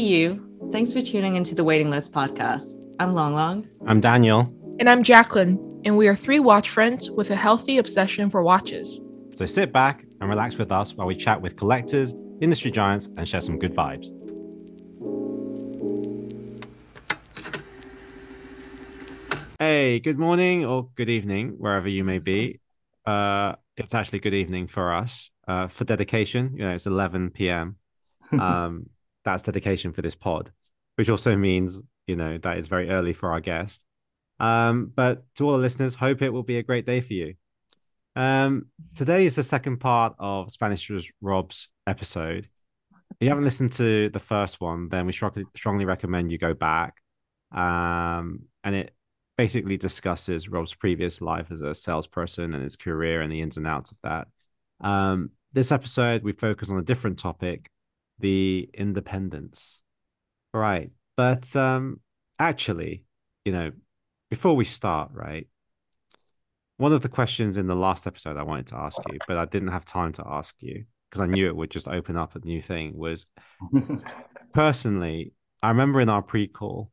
you. Thanks for tuning into the Waiting List podcast. I'm Long Long. I'm Daniel. And I'm Jacqueline. And we are three watch friends with a healthy obsession for watches. So sit back and relax with us while we chat with collectors, industry giants, and share some good vibes. Hey, good morning or good evening, wherever you may be. Uh, it's actually good evening for us. Uh, for dedication, you know, it's 11 p.m. Um, that's dedication for this pod, which also means, you know, that is very early for our guest. Um, but to all the listeners, hope it will be a great day for you. Um, today is the second part of Spanish Rob's episode. If you haven't listened to the first one, then we strongly, recommend you go back. Um, and it basically discusses Rob's previous life as a salesperson and his career and the ins and outs of that. Um, this episode, we focus on a different topic the independence. Right. But um, actually, you know, before we start, right, one of the questions in the last episode I wanted to ask you, but I didn't have time to ask you because I knew it would just open up a new thing was personally, I remember in our pre-call,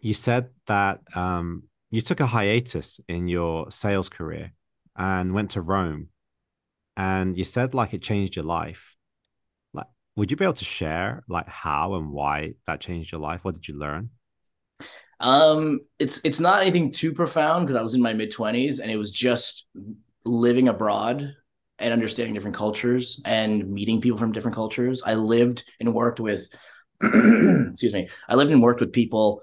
you said that um, you took a hiatus in your sales career and went to Rome. And you said like it changed your life. Would you be able to share like how and why that changed your life? What did you learn? Um, it's it's not anything too profound because I was in my mid twenties and it was just living abroad and understanding different cultures and meeting people from different cultures. I lived and worked with, excuse me, I lived and worked with people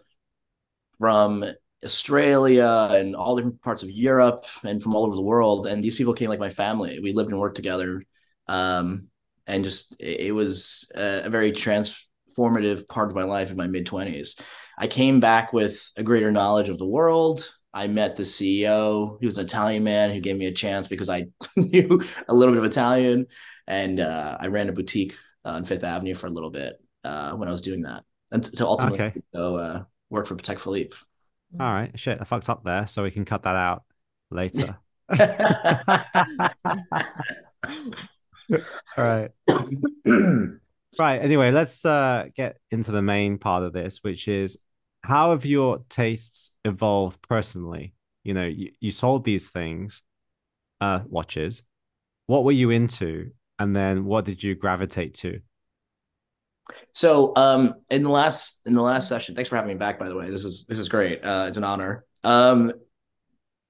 from Australia and all different parts of Europe and from all over the world. And these people came like my family. We lived and worked together. Um, and just it was a, a very transformative part of my life in my mid 20s. I came back with a greater knowledge of the world. I met the CEO. He was an Italian man who gave me a chance because I knew a little bit of Italian. And uh, I ran a boutique on Fifth Avenue for a little bit uh, when I was doing that. And to ultimately okay. go uh, work for Patek Philippe. All right. Shit, I fucked up there. So we can cut that out later. All right. right. Anyway, let's uh, get into the main part of this, which is how have your tastes evolved personally? You know, you, you sold these things, uh, watches. What were you into? And then what did you gravitate to? So, um, in the last in the last session, thanks for having me back. By the way, this is this is great. Uh, it's an honor. Um,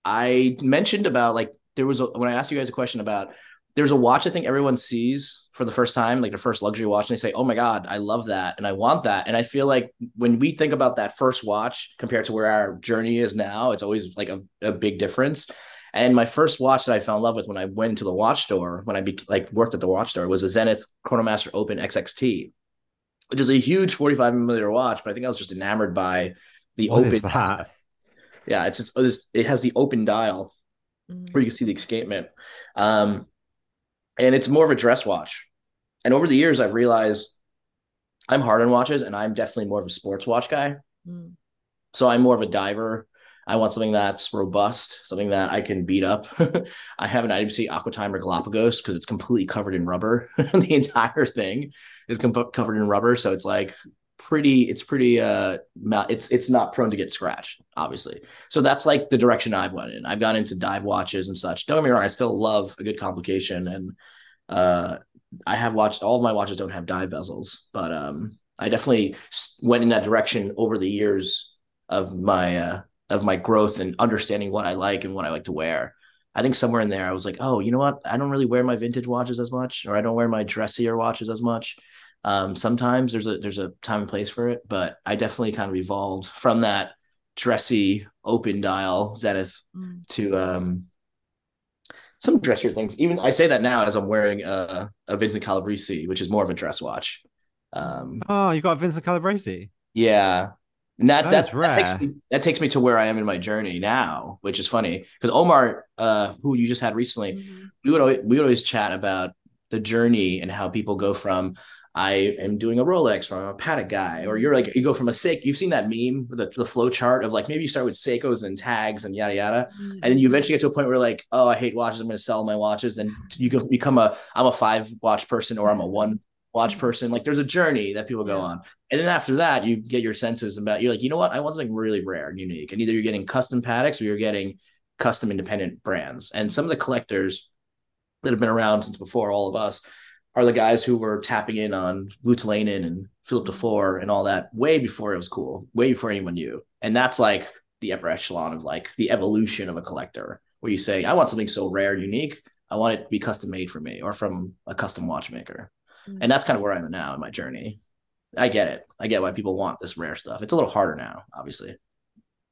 I mentioned about like there was a, when I asked you guys a question about there's a watch I think everyone sees for the first time, like their first luxury watch, and they say, "Oh my god, I love that and I want that." And I feel like when we think about that first watch compared to where our journey is now, it's always like a, a big difference. And my first watch that I fell in love with when I went into the watch store, when I be, like worked at the watch store, was a Zenith Chronomaster Open XXT, which is a huge 45 millimeter watch. But I think I was just enamored by the what open. Is that? Yeah, it's just it has the open dial mm-hmm. where you can see the escapement. Um, and it's more of a dress watch. And over the years, I've realized I'm hard on watches, and I'm definitely more of a sports watch guy. Mm. So I'm more of a diver. I want something that's robust, something that I can beat up. I have an IWC Aquatimer Galapagos because it's completely covered in rubber. the entire thing is com- covered in rubber, so it's like pretty. It's pretty. Uh, it's it's not prone to get scratched, obviously. So that's like the direction I've went in. I've gone into dive watches and such. Don't get me wrong, I still love a good complication, and uh, I have watched all of my watches don't have dive bezels, but um, I definitely went in that direction over the years of my uh, of my growth and understanding what I like and what I like to wear. I think somewhere in there I was like, oh, you know what? I don't really wear my vintage watches as much, or I don't wear my dressier watches as much. Um, sometimes there's a there's a time and place for it, but I definitely kind of evolved from that dressy open dial Zenith mm. to um, some dressier things. Even I say that now as I'm wearing a, a Vincent Calabrese, which is more of a dress watch. Um, oh, you got Vincent Calabrese. Yeah, and that, that, that, that, takes me, that takes me to where I am in my journey now, which is funny because Omar, uh, who you just had recently, mm-hmm. we would always, we would always chat about the journey and how people go from I am doing a Rolex from a Patek guy, or you're like you go from a Seiko. You've seen that meme, the, the flow chart of like maybe you start with Seikos and tags and yada yada, mm-hmm. and then you eventually get to a point where like, oh, I hate watches. I'm going to sell my watches. Then you can become a I'm a five watch person or I'm a one watch person. Like there's a journey that people go Yeah. on. And then after that, you get your senses about you're like, you know what? I want something really rare and unique. And either you're getting custom Pateks or you're getting custom independent brands. And some of the collectors that have been around since before all of us are the guys who were tapping in on Voutilainen and Philippe Dufour and all that way before it was cool, way before anyone knew. And that's like the upper echelon of like the evolution of a collector, where you say, I want something so rare and unique. I want it to be custom made for me or from a custom watchmaker. And that's kind of where I'm at now in my journey. I get it. I get why people want this rare stuff. It's a little harder now, obviously.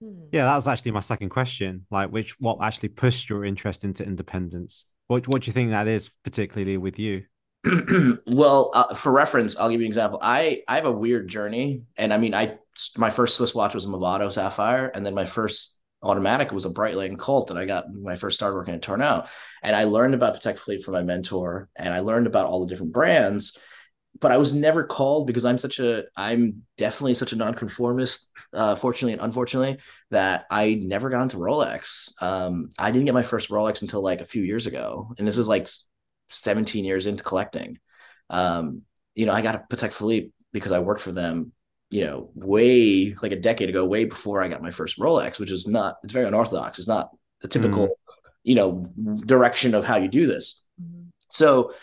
Hmm. Yeah, that was actually my second question. Like, which what actually pushed your interest into independence? What what do you think that is, particularly with you? well, uh, for reference, I'll give you an example. I I have a weird journey, and I mean, I my first Swiss watch was a Movado Sapphire, and then my first automatic was a Breitling Colt that I got when I first started working at Tourneau. And I learned about Patek Philippe from my mentor, and I learned about all the different brands. But I was never called because I'm such a I'm definitely such a nonconformist, uh, fortunately and unfortunately, that I never got into Rolex. Um, I didn't get my first Rolex until like a few years ago, and this is like 17 years into collecting. Um, you know, I got a Patek Philippe because I worked for them, you know, way like a decade ago, way before I got my first Rolex, which is not, it's very unorthodox. It's not the typical, you know, direction of how you do this. Mhm. So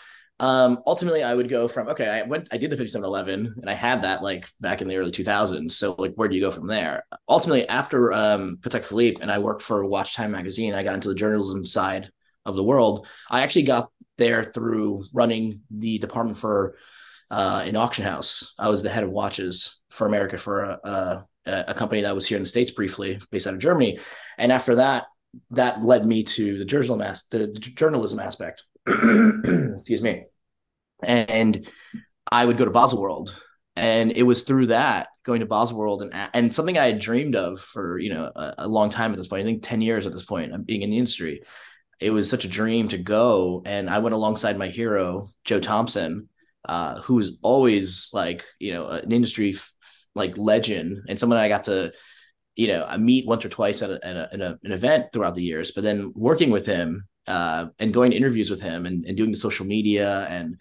um, ultimately, I would go from okay, I went, I did the 5711, and I had that like back in the early 2000s. So like, where do you go from there? Ultimately, after um, Patek Philippe, and I worked for Watch Time magazine, I got into the journalism side of the world. I actually got there through running the department for uh, an auction house. I was the head of watches for America for a, a, a company that was here in the states briefly, based out of Germany. And after that, that led me to the journalism, as- the, journalism aspect. Excuse me. And I would go to Baselworld, and it was through that going to Baselworld and and something I had dreamed of for you know a, a long time at this point. I think ten years at this point being in the industry. It was such a dream to go, and I went alongside my hero Joe Thompson, uh, who was always like you know an industry f- like legend and someone I got to you know I meet once or twice at, a, at, a, at a, an event throughout the years. But then working with him uh, and going to interviews with him and, and doing the social media and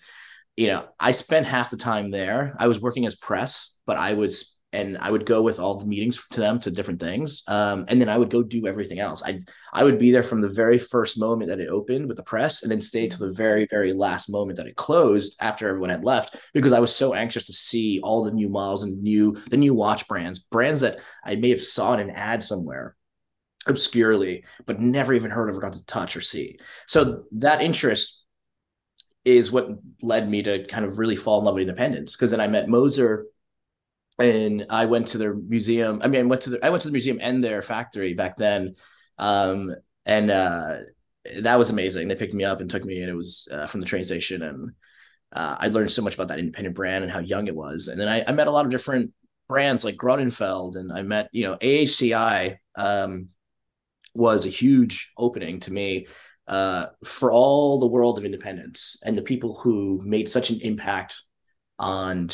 you know I spent half the time there. I was working as press, but I was and I would go with all the meetings to them to different things, um, and then I would go do everything else. I I would be there from the very first moment that it opened with the press, and then stay to the very very last moment that it closed after everyone had left, because I was so anxious to see all the new models and new the new watch brands, brands that I may have saw in an ad somewhere obscurely, but never even heard of or got to touch or see. So that interest is what led me to kind of really fall in love with independence. Because then I met Moser and I went to their museum. I mean, I went to the I went to the museum and their factory back then, um, and uh, that was amazing. They picked me up and took me, and it was uh, from the train station, and uh, I learned so much about that independent brand and how young it was. And then I, I met a lot of different brands like Grönefeld, and I met you know AHCI um, was a huge opening to me uh, for all the world of independence and the people who made such an impact on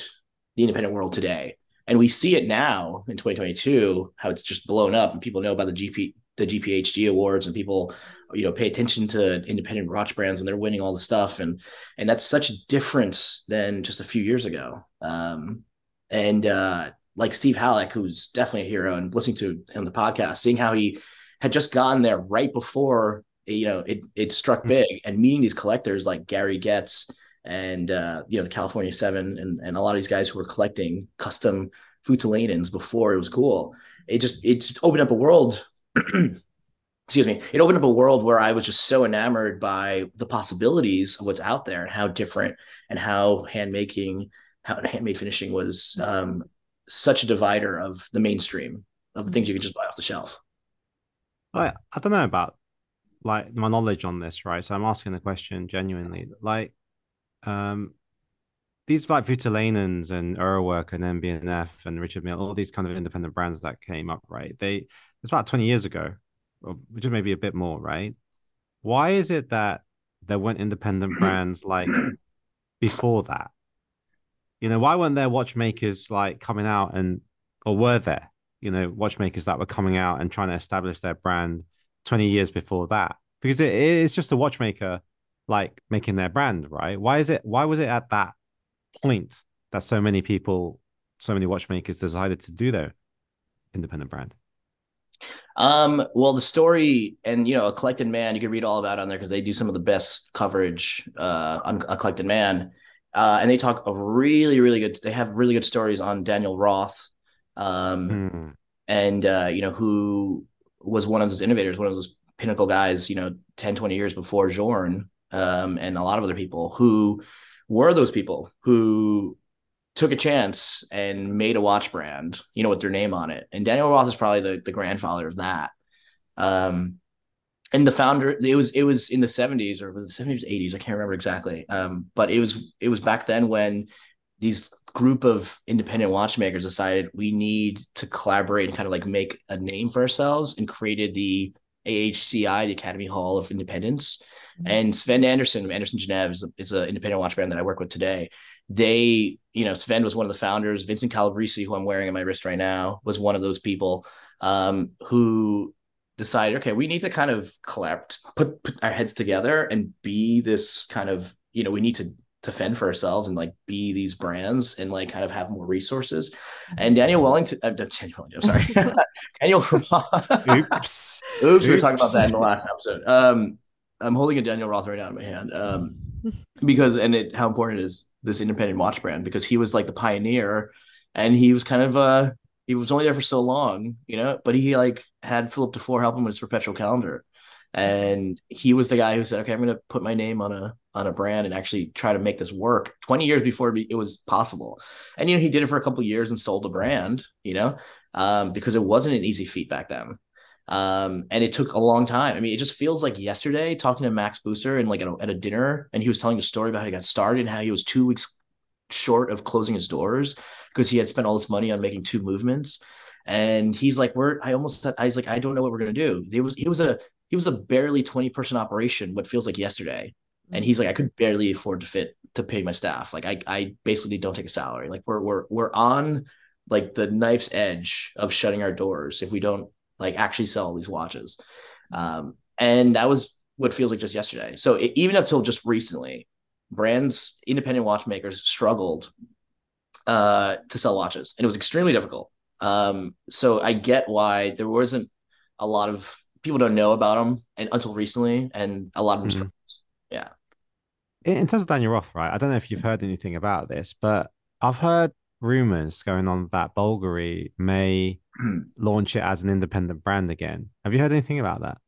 the independent world today. And we see it now in 2022, how it's just blown up and people know about the GP, the GPHG awards and people, you know, pay attention to independent watch brands and they're winning all the stuff. And, and that's such a difference than just a few years ago. Um, and, uh, like Steve Hallock, who's definitely a hero and listening to him on the podcast, seeing how he had just gone there right before you know it it struck big and meeting these collectors like Gary Getz and uh, you know the California Seven and and a lot of these guys who were collecting custom Voutilainens before it was cool. It just it just opened up a world. excuse me. It opened up a world where I was just so enamored by the possibilities of what's out there and how different and how handmaking, how handmade finishing was um, such a divider of the mainstream of the things you can just buy off the shelf. I I don't know about like my knowledge on this, right? So I'm asking the question genuinely. Like, um, these like Voutilainens and Urwerk and MB&F and Richard Mille, all these kind of independent brands that came up, right? They it's about 20 years ago, or just maybe a bit more, right? Why is it that there weren't independent brands like before that? You know, why weren't there watchmakers like coming out and or were there, you know, watchmakers that were coming out and trying to establish their brand 20 years before that? Because it, it's just a watchmaker like making their brand, right? Why is it why was it at that point that so many people, so many watchmakers decided to do their independent brand? Um, well, the story and you know, a collected man, you can read all about on there because they do some of the best coverage uh, on a collected man. Uh, and they talk a really, really good. They have really good stories on Daniel Roth, um, mm. and uh, you know who was one of those innovators, one of those pinnacle guys. You know, 10, 20 years before Journe, um, and a lot of other people who were those people who took a chance and made a watch brand, you know, with their name on it. And Daniel Roth is probably the, the grandfather of that. Um, and the founder it was it was in the 70s or was it 70s 80s i can't remember exactly um, but it was it was back then when these group of independent watchmakers decided we need to collaborate and kind of like make a name for ourselves and created the AHCI, the Academy Hall of Independence. Mm-hmm. And Svend Andersen, Andersen Genève is, is an independent watch brand that I work with today. They, you know, Svend was one of the founders. Vincent Calabrese, who I'm wearing on my wrist right now, was one of those people um, who decided, okay, we need to kind of collect, put, put our heads together and be this kind of, you know, we need to to fend for ourselves and like be these brands and like kind of have more resources. And Daniel Wellington, uh, Daniel Wellington, I'm sorry, Daniel. Oops. Oops, we were talking about that in the last episode. Um, I'm holding a Daniel Roth right now in my hand. Um, because and it how important it is this independent watch brand because he was like the pioneer, and he was kind of uh he was only there for so long, you know, but he like had Philippe Dufour help him with his perpetual calendar. And he was the guy who said, okay, I'm going to put my name on a, on a brand and actually try to make this work 20 years before it was possible. And, you know, he did it for a couple years and sold the brand, you know, um, because it wasn't an easy feat back then. Um, and it took a long time. I mean, it just feels like yesterday talking to Max Büsser and like at a, at a dinner, and he was telling a story about how he got started and how he was two weeks short of closing his doors because he had spent all this money on making two movements. And he's like, we're, I almost, I was like, I don't know what we're going to do. He was, he was a, he was a barely 20 person operation, what feels like yesterday. And he's like, I could barely afford to fit to pay my staff. Like I, I basically don't take a salary. Like we're, we're, we're on like the knife's edge of shutting our doors if we don't like actually sell all these watches. Um, and that was what feels like just yesterday. So it, even up till just recently, brands, independent watchmakers struggled uh, to sell watches, and it was extremely difficult. Um, so I get why there wasn't a lot of people don't know about them and until recently, and a lot of them. Mm-hmm. Yeah. In terms of Daniel Roth, right? I don't know if you've heard anything about this, but I've heard rumors going on that Bulgari may launch it as an independent brand again. Have you heard anything about that?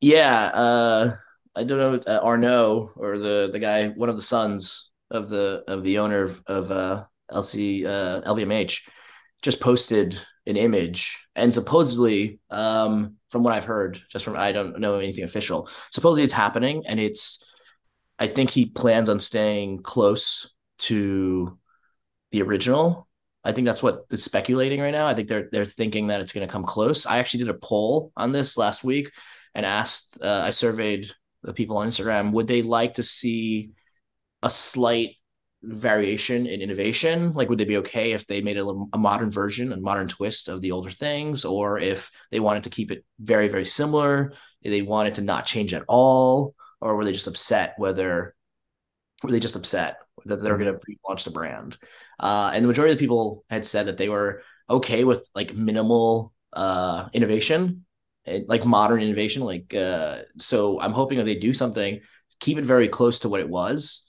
Yeah, uh, I don't know uh, Arnaud or the the guy, one of the sons of the of the owner of, of uh, LC uh, LVMH, just posted an image, and supposedly, um, from what I've heard, just from I don't know anything official, supposedly it's happening, and it's. I think he plans on staying close to the original. I think that's what is speculating right now. I think they're they're thinking that it's going to come close. I actually did a poll on this last week and asked. Uh, I surveyed the people on Instagram would they like to see a slight variation in innovation. Like would they be okay if they made a, a modern version a modern twist of the older things? Or if they wanted to keep it very very similar they wanted to not change at all? Or were they just upset whether were they just upset that they're going to launch the brand? Uh, and the majority of the people had said that they were okay with like minimal uh, innovation like modern innovation like uh, so i'm hoping that they do something keep it very close to what it was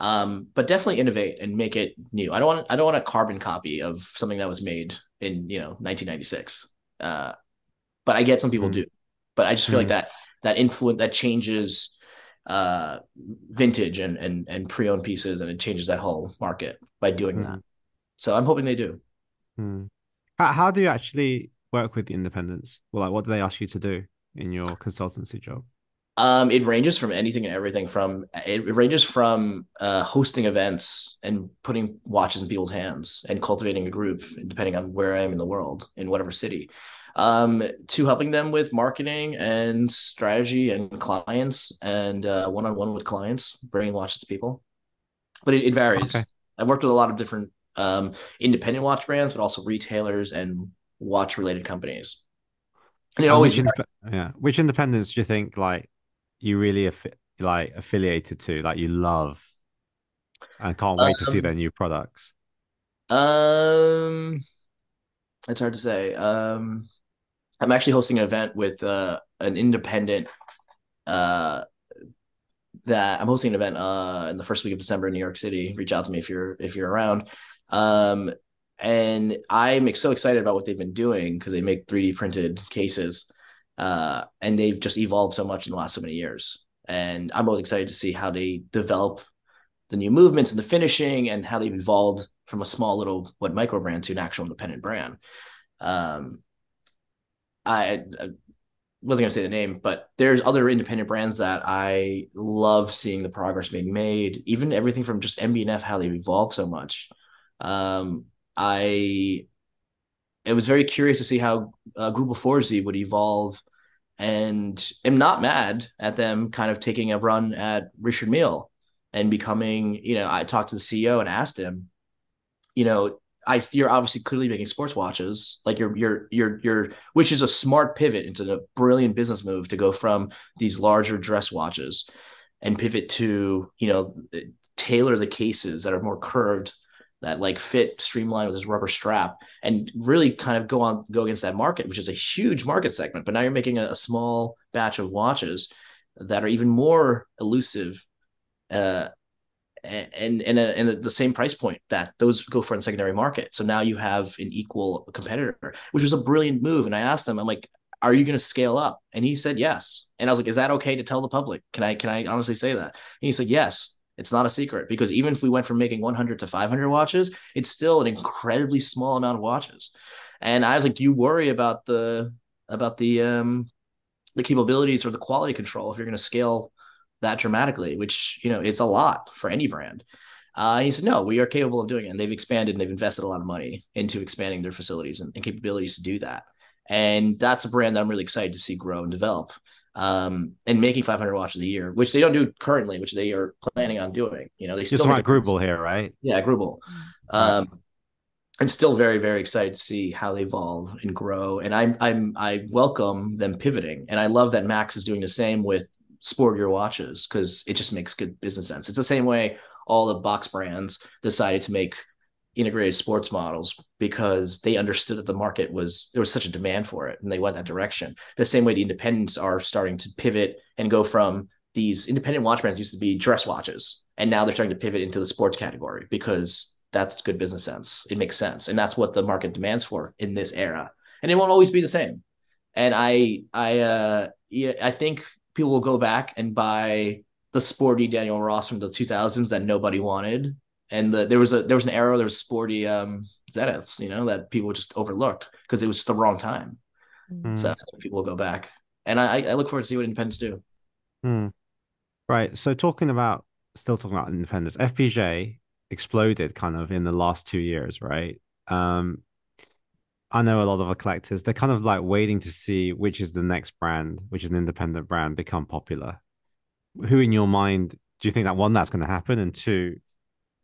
um, but definitely innovate and make it new i don't want i don't want a carbon copy of something that was made in you know 1996 uh, but i get some people mm. do but i just feel mm. like that that influence that changes uh, vintage and and and pre-owned pieces and it changes that whole market by doing mm. that so i'm hoping they do mm. how, how do you actually work with the independents? Well, like what do they ask you to do in your consultancy job? Um, it ranges from anything and everything. From it, ranges from uh, hosting events and putting watches in people's hands and cultivating a group, depending on where I am in the world, in whatever city, um, to helping them with marketing and strategy and clients and one on one with clients, bringing watches to people. But it, it varies. Okay. I've worked with a lot of different um, independent watch brands, but also retailers and watch related companies. And it and always which yeah. Which independents do you think like you really like affiliated to, like you love? and can't wait um, to see um, their new products? Um, it's hard to say. Um, I'm actually hosting an event with uh, an independent uh, that I'm hosting an event uh, in the first week of December in New York City. Reach out to me if you're if you're around. Um, and I'm so excited about what they've been doing because they make 3D printed cases, uh, and they've just evolved so much in the last so many years. And I'm most excited to see how they develop the new movements and the finishing and how they've evolved from a small little what micro brand to an actual independent brand. Um, I, I wasn't going to say the name, but there's other independent brands that I love seeing the progress being made. Even everything from just MB&F, how they've evolved so much. Um, I it was very curious to see how uh, Greubel Forsey would evolve, and am not mad at them kind of taking a run at Richard Mille and becoming. You know, I talked to the CEO and asked him, you know, I you're obviously clearly making sports watches, like you're you're you're you're which is a smart pivot into a brilliant business move to go from these larger dress watches and pivot to you know tailor the cases that are more curved that like fit streamlined with this rubber strap and really kind of go on go against that market which is a huge market segment but now you're making a, a small batch of watches that are even more elusive uh, and and, and the same price point that those go for in secondary market. So now you have an equal competitor, which was a brilliant move. And I asked him, I'm like, are you going to scale up? And he said yes. And I was like, is that okay to tell the public? Can I can I honestly say that? And he said yes. It's not a secret because even if we went from making 100 to 500 watches, it's still an incredibly small amount of watches. And I was like, do you worry about the about the um the capabilities or the quality control if you're going to scale that dramatically, which you know is a lot for any brand. Uh, he said, no, we are capable of doing it. And they've expanded and they've invested a lot of money into expanding their facilities and, and, capabilities to do that. And that's a brand that I'm really excited to see grow and develop. Um, and making 500 watches a year, which they don't do currently, which they are planning on doing. You know, they still want Greubel here, right? Yeah, Greubel. Um, I'm still very, very excited to see how they evolve and grow. And I'm, I'm, I welcome them pivoting. And I love that Max is doing the same with sportier watches because it just makes good business sense. It's the same way all the box brands decided to make integrated sports models because they understood that the market was there was such a demand for it and they went that direction. The same way the independents are starting to pivot and go from these independent watch brands used to be dress watches and now they're starting to pivot into the sports category because that's good business sense. It makes sense and that's what the market demands for in this era. And it won't always be the same. And I I uh yeah, I think people will go back and buy the sporty Daniel Roths from the 2000s that nobody wanted. And the, there was a there was an era there was sporty um Zeniths, you know, that people just overlooked because it was the wrong time. Mm. So people will go back, and I I look forward to see what independents do. Mm. Right. So talking about still talking about independents, FPJ exploded kind of in the last two years, right? Um, I know a lot of the collectors, they're kind of like waiting to see which is the next brand, which is an independent brand, become popular. Who in your mind do you think that one that's going to happen? And two,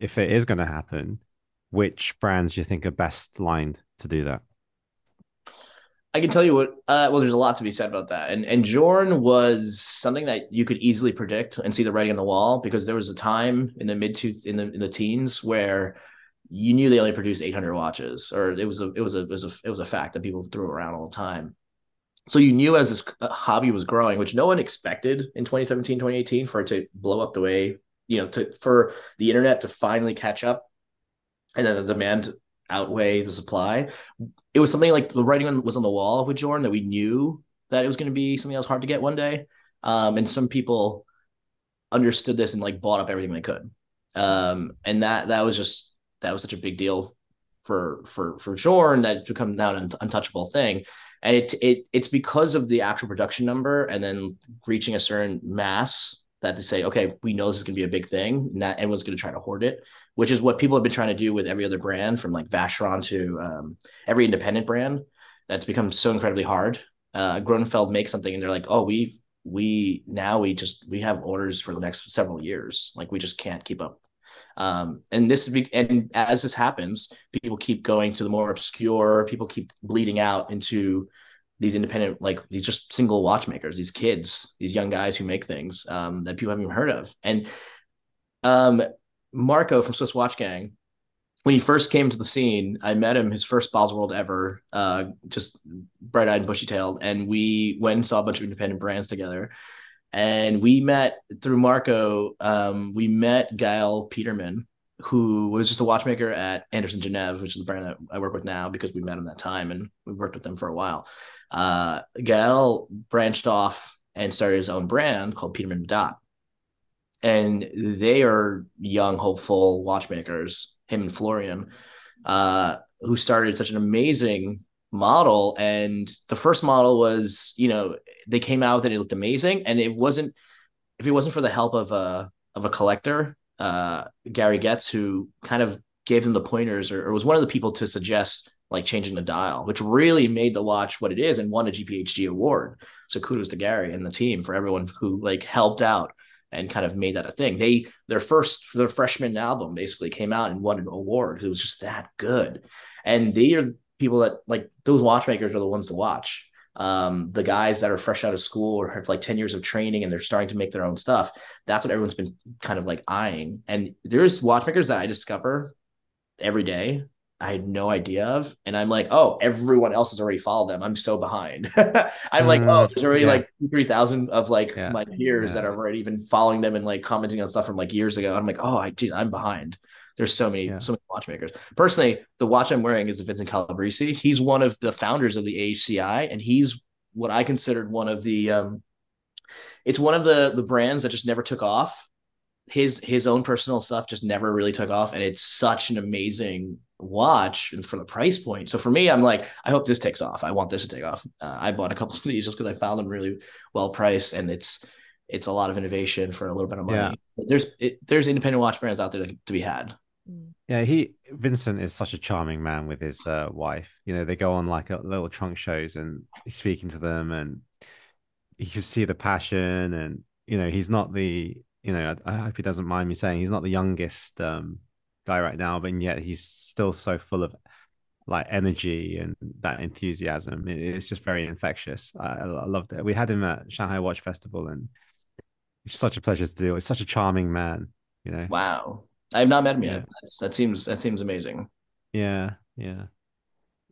if it is going to happen, which brands do you think are best lined to do that? I can tell you what. Uh, well, there's a lot to be said about that, and and Journe was something that you could easily predict and see the writing on the wall because there was a time in the mid two in the in the teens where you knew they only produced 800 watches, or it was a it was a it was a it was a fact that people threw around all the time. So you knew as this hobby was growing, which no one expected in 2017, 2018, for it to blow up the way you know, to for the internet to finally catch up, and then the demand outweigh the supply. It was something like the writing was on the wall with Journe that we knew that it was going to be something that was hard to get one day. Um, and some people understood this and like bought up everything they could. Um, and that that was just that was such a big deal for for for and that it's become now an untouchable thing. And it it it's because of the actual production number and then reaching a certain mass that to say, okay, we know this is going to be a big thing. Not everyone's going to try to hoard it, which is what people have been trying to do with every other brand, from like Vacheron to um, every independent brand. That's become so incredibly hard. Uh, Grönefeld makes something, and they're like, oh, we we now we just we have orders for the next several years. Like we just can't keep up um, and this be, and as this happens, people keep going to the more obscure. People keep bleeding out into these independent, like these just single watchmakers, these kids, these young guys who make things um, that people haven't even heard of. And um, Marco from Swiss Watch Gang, when he first came to the scene, I met him his first Baselworld ever, uh, just bright eyed and bushy tailed, and we went and saw a bunch of independent brands together. And we met through Marco. Um, we met Gaël Petermann, who was just a watchmaker at Andersen Genève, which is the brand that I work with now because we met him that time and we worked with them for a while. Uh, Gael branched off and started his own brand called Petermann Bédat. And they are young, hopeful watchmakers him and Florian, uh, who started such an amazing model. And the first model was, you know, they came out and it looked amazing. And it wasn't, if it wasn't for the help of a of a collector, uh, Gary Getz, who kind of gave them the pointers or, or was one of the people to suggest like changing the dial, which really made the watch what it is and won a GPHG award. So kudos to Gary and the team for everyone who like helped out and kind of made that a thing. They their first their freshman album basically came out and won an award. It was just that good, and they are people that like those watchmakers are the ones to watch. Um, the guys that are fresh out of school or have like 10 years of training and they're starting to make their own stuff. That's what everyone's been kind of like eyeing. And there's watchmakers that I discover every day I had no idea of. And I'm like, oh, everyone else has already followed them. I'm so behind. I'm like, oh, mm, there's already yeah. like 3,000 of like yeah. my peers yeah. that are already even following them and like commenting on stuff from like years ago. I'm like, oh, I, geez, I'm behind. There's so many, so many watchmakers. Personally, the watch I'm wearing is the Vincent Calabrese. He's one of the founders of the AHCI, and he's what I considered one of the, um, it's one of the the brands that just never took off his his own personal stuff just never really took off. And it's such an amazing watch and for the price point. So for me i'm like i hope this takes off. I want this to take off. Uh, i bought a couple of these just because i found them really well priced and it's it's a lot of innovation for a little bit of money. Yeah. there's it, there's independent watch brands out there to, to, be had. Mm. yeah he vincent is such a charming man with his uh, wife. You know they go on like a little trunk shows and he's speaking to them and you can see the passion and you know he's not the you know, I, I, hope he doesn't mind me saying he's not the youngest um, guy right now, but yet he's still so full of like energy and that enthusiasm. It, it's just very infectious. I, I, loved it. We had him at Shanghai Watch Festival, and it's such a pleasure to do. It's such a charming man. You know. Wow, I have not met him yet. Yeah. that seems that seems amazing. Yeah, yeah.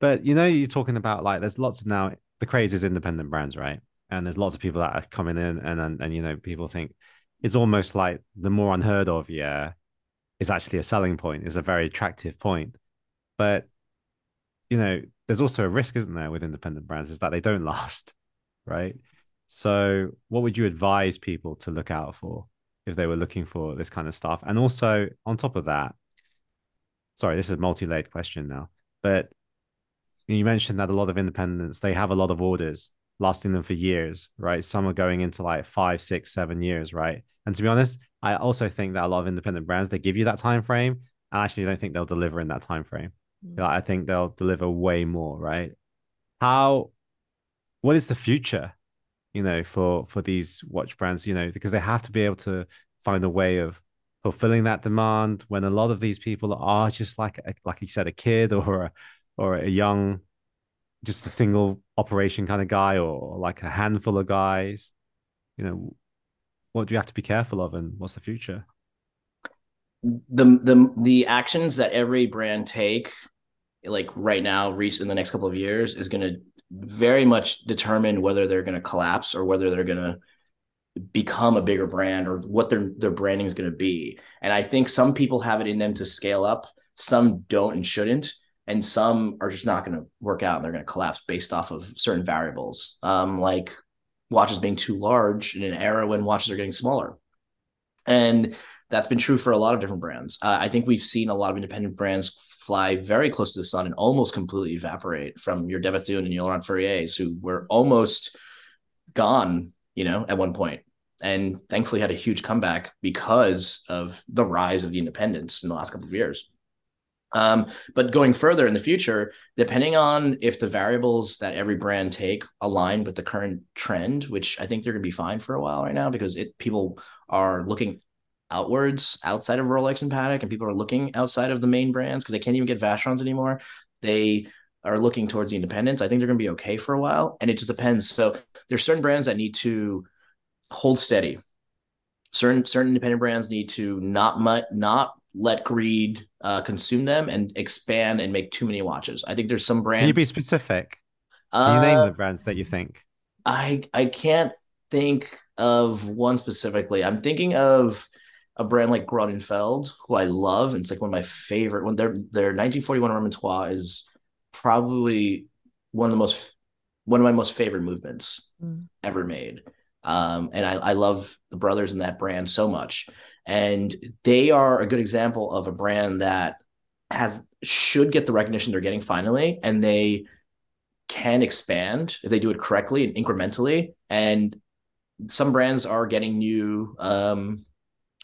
But you know, you're talking about like there's lots of now the craze is independent brands, right? And there's lots of people that are coming in, and and, and you know, people think it's almost like the more unheard of yeah is actually a selling point is a very attractive point. But you know there's also a risk isn't there with independent brands is that they don't last right? So what would you advise people to look out for if they were looking for this kind of stuff? And also on top of that sorry this is a multi-layered question now but you mentioned that a lot of independents they have a lot of orders lasting them for years, right? Some are going into like five, six, seven years, right? And to be honest, I also think that a lot of independent brands they give you that time frame. I actually don't think they'll deliver in that time frame. Mm. I think they'll deliver way more, right? How what is the future, you know, for for these watch brands, you know, because they have to be able to find a way of fulfilling that demand when a lot of these people are just like a, like you said a kid or a, or a young just a single operation kind of guy or like a handful of guys? You know, what do you have to be careful of and what's the future? The the the actions that every brand take, like right now, recent in the next couple of years, is going to very much determine whether they're going to collapse or whether they're going to become a bigger brand or what their their branding is going to be. And I think some people have it in them to scale up, some don't and shouldn't and some are just not going to work out and they're going to collapse based off of certain variables. Um, like watches being too large in an era when watches are getting smaller. And that's been true for a lot of different brands. Uh, i think we've seen a lot of independent brands fly very close to the sun and almost completely evaporate from your De Bethune and your Laurent Ferriers who were almost gone you know at one point. And thankfully had a huge comeback because of the rise of the independents in the last couple of years um, but going further in the future, depending on if the variables that every brand take align with the current trend, which I think they're going to be fine for a while right now because it people are looking outwards outside of Rolex and Patek, and people are looking outside of the main brands because they can't even get Vacherons anymore. They are looking towards the independents. I think they're going to be okay for a while, and it just depends. So there's certain brands that need to hold steady. Certain certain independent brands need to not much not let greed uh, consume them and expand and make too many watches. I think there's some brands. Can you be specific? Can you name the brands that you think? I I can't think of one specifically. I'm thinking of a brand like Grönefeld, who I love, and it's like one of my favorite. When their their 1941 Remontoire is probably one of the most one of my most favorite movements mm. ever made. Um, and I, I love the brothers in that brand so much. And they are a good example of a brand that has should get the recognition they're getting finally, and they can expand if they do it correctly and incrementally. And some brands are getting new um,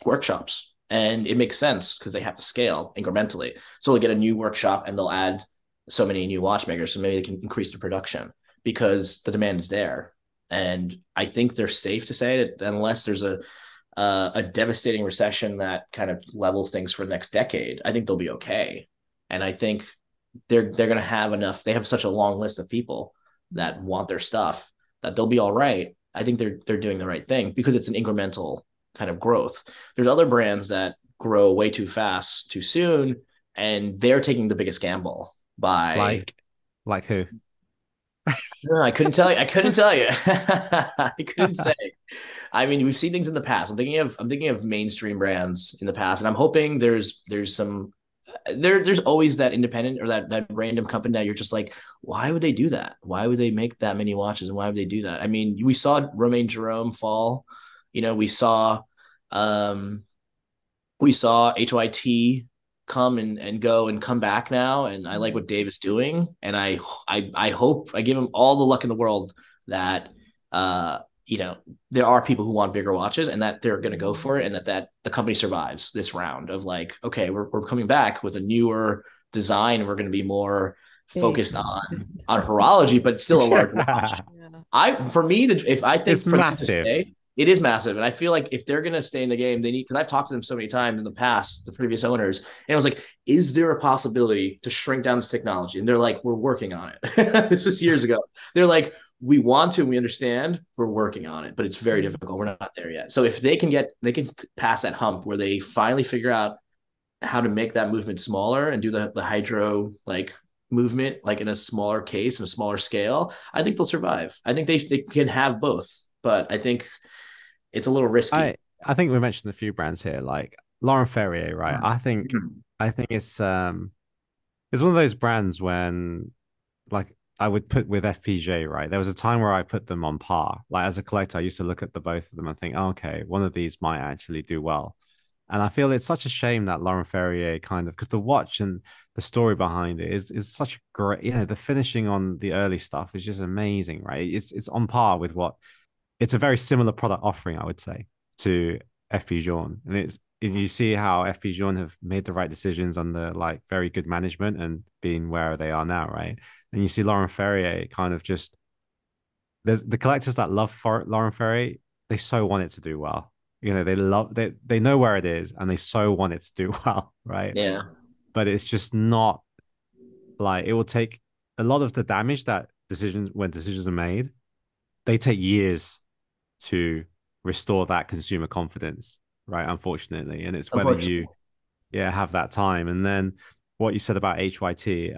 workshops, and it makes sense because they have to scale incrementally. So they'll get a new workshop and they'll add so many new watchmakers, so maybe they can increase the production because the demand is there. And I think they're safe to say that unless there's a uh, a devastating recession that kind of levels things for the next decade, I think they'll be okay. And I think they're they're gonna have enough. They have such a long list of people that want their stuff that they'll be all right. I think they're they're doing the right thing because it's an incremental kind of growth. There's other brands that grow way too fast too soon, and they're taking the biggest gamble by like like who? no, I couldn't tell you. I couldn't tell you. I couldn't say. I mean, we've seen things in the past. I'm thinking of I'm thinking of mainstream brands in the past, and I'm hoping there's there's some there there's always that independent or that that random company that you're just like, why would they do that? Why would they make that many watches, and why would they do that? I mean, we saw Romain Jerome fall. You know, we saw um we saw HYT come and, and go and come back now. And I like what Dave is doing. And I, I, I hope I give him all the luck in the world that, uh, you know, there are people who want bigger watches and that they're going to go mm-hmm. for it and that, that the company survives this round of like, okay, we're, we're coming back with a newer design. We're going to be more focused on, on horology, but still a large watch. Yeah. I, for me, the, if I think it's massive. Day, it is massive. And I feel like if they're going to stay in the game, they need, because I've talked to them so many times in the past, the previous owners, and I was like, is there a possibility to shrink down this technology? And they're like, we're working on it. this is years ago. They're like, we want to, and we understand, we're working on it, but it's very mm-hmm. difficult. We're not there yet. So if they can get, they can pass that hump where they finally figure out how to make that movement smaller and do the, the hydro like movement like in a smaller case and a smaller scale, I think they'll survive. I think they, they can have both. But I think it's a little risky. I, I think we mentioned a few brands here, like Laurent Ferrier, right? Mm-hmm. I think mm-hmm. I think it's um it's one of those brands when like I would put with FPJ, right? There was a time where I put them on par. Like as a collector, I used to look at the both of them and think, oh, okay, one of these might actually do well. And I feel it's such a shame that Laurent Ferrier kind of because the watch and the story behind it is is such great. You know, the finishing on the early stuff is just amazing, right? It's it's on par with what it's a very similar product offering, I would say, to FP Journe. And it's you see how FP Journe have made the right decisions under like very good management and being where they are now, right? And you see Laurent Ferrier kind of just there's the collectors that love for Laurent Ferrier, they so want it to do well. You know, they love they they know where it is and they so want it to do well, right? Yeah. But it's just not like it will take a lot of the damage that decisions when decisions are made, they take years to restore that consumer confidence, right? Unfortunately, and it's whether you, yeah, have that time. And then what you said about HYT,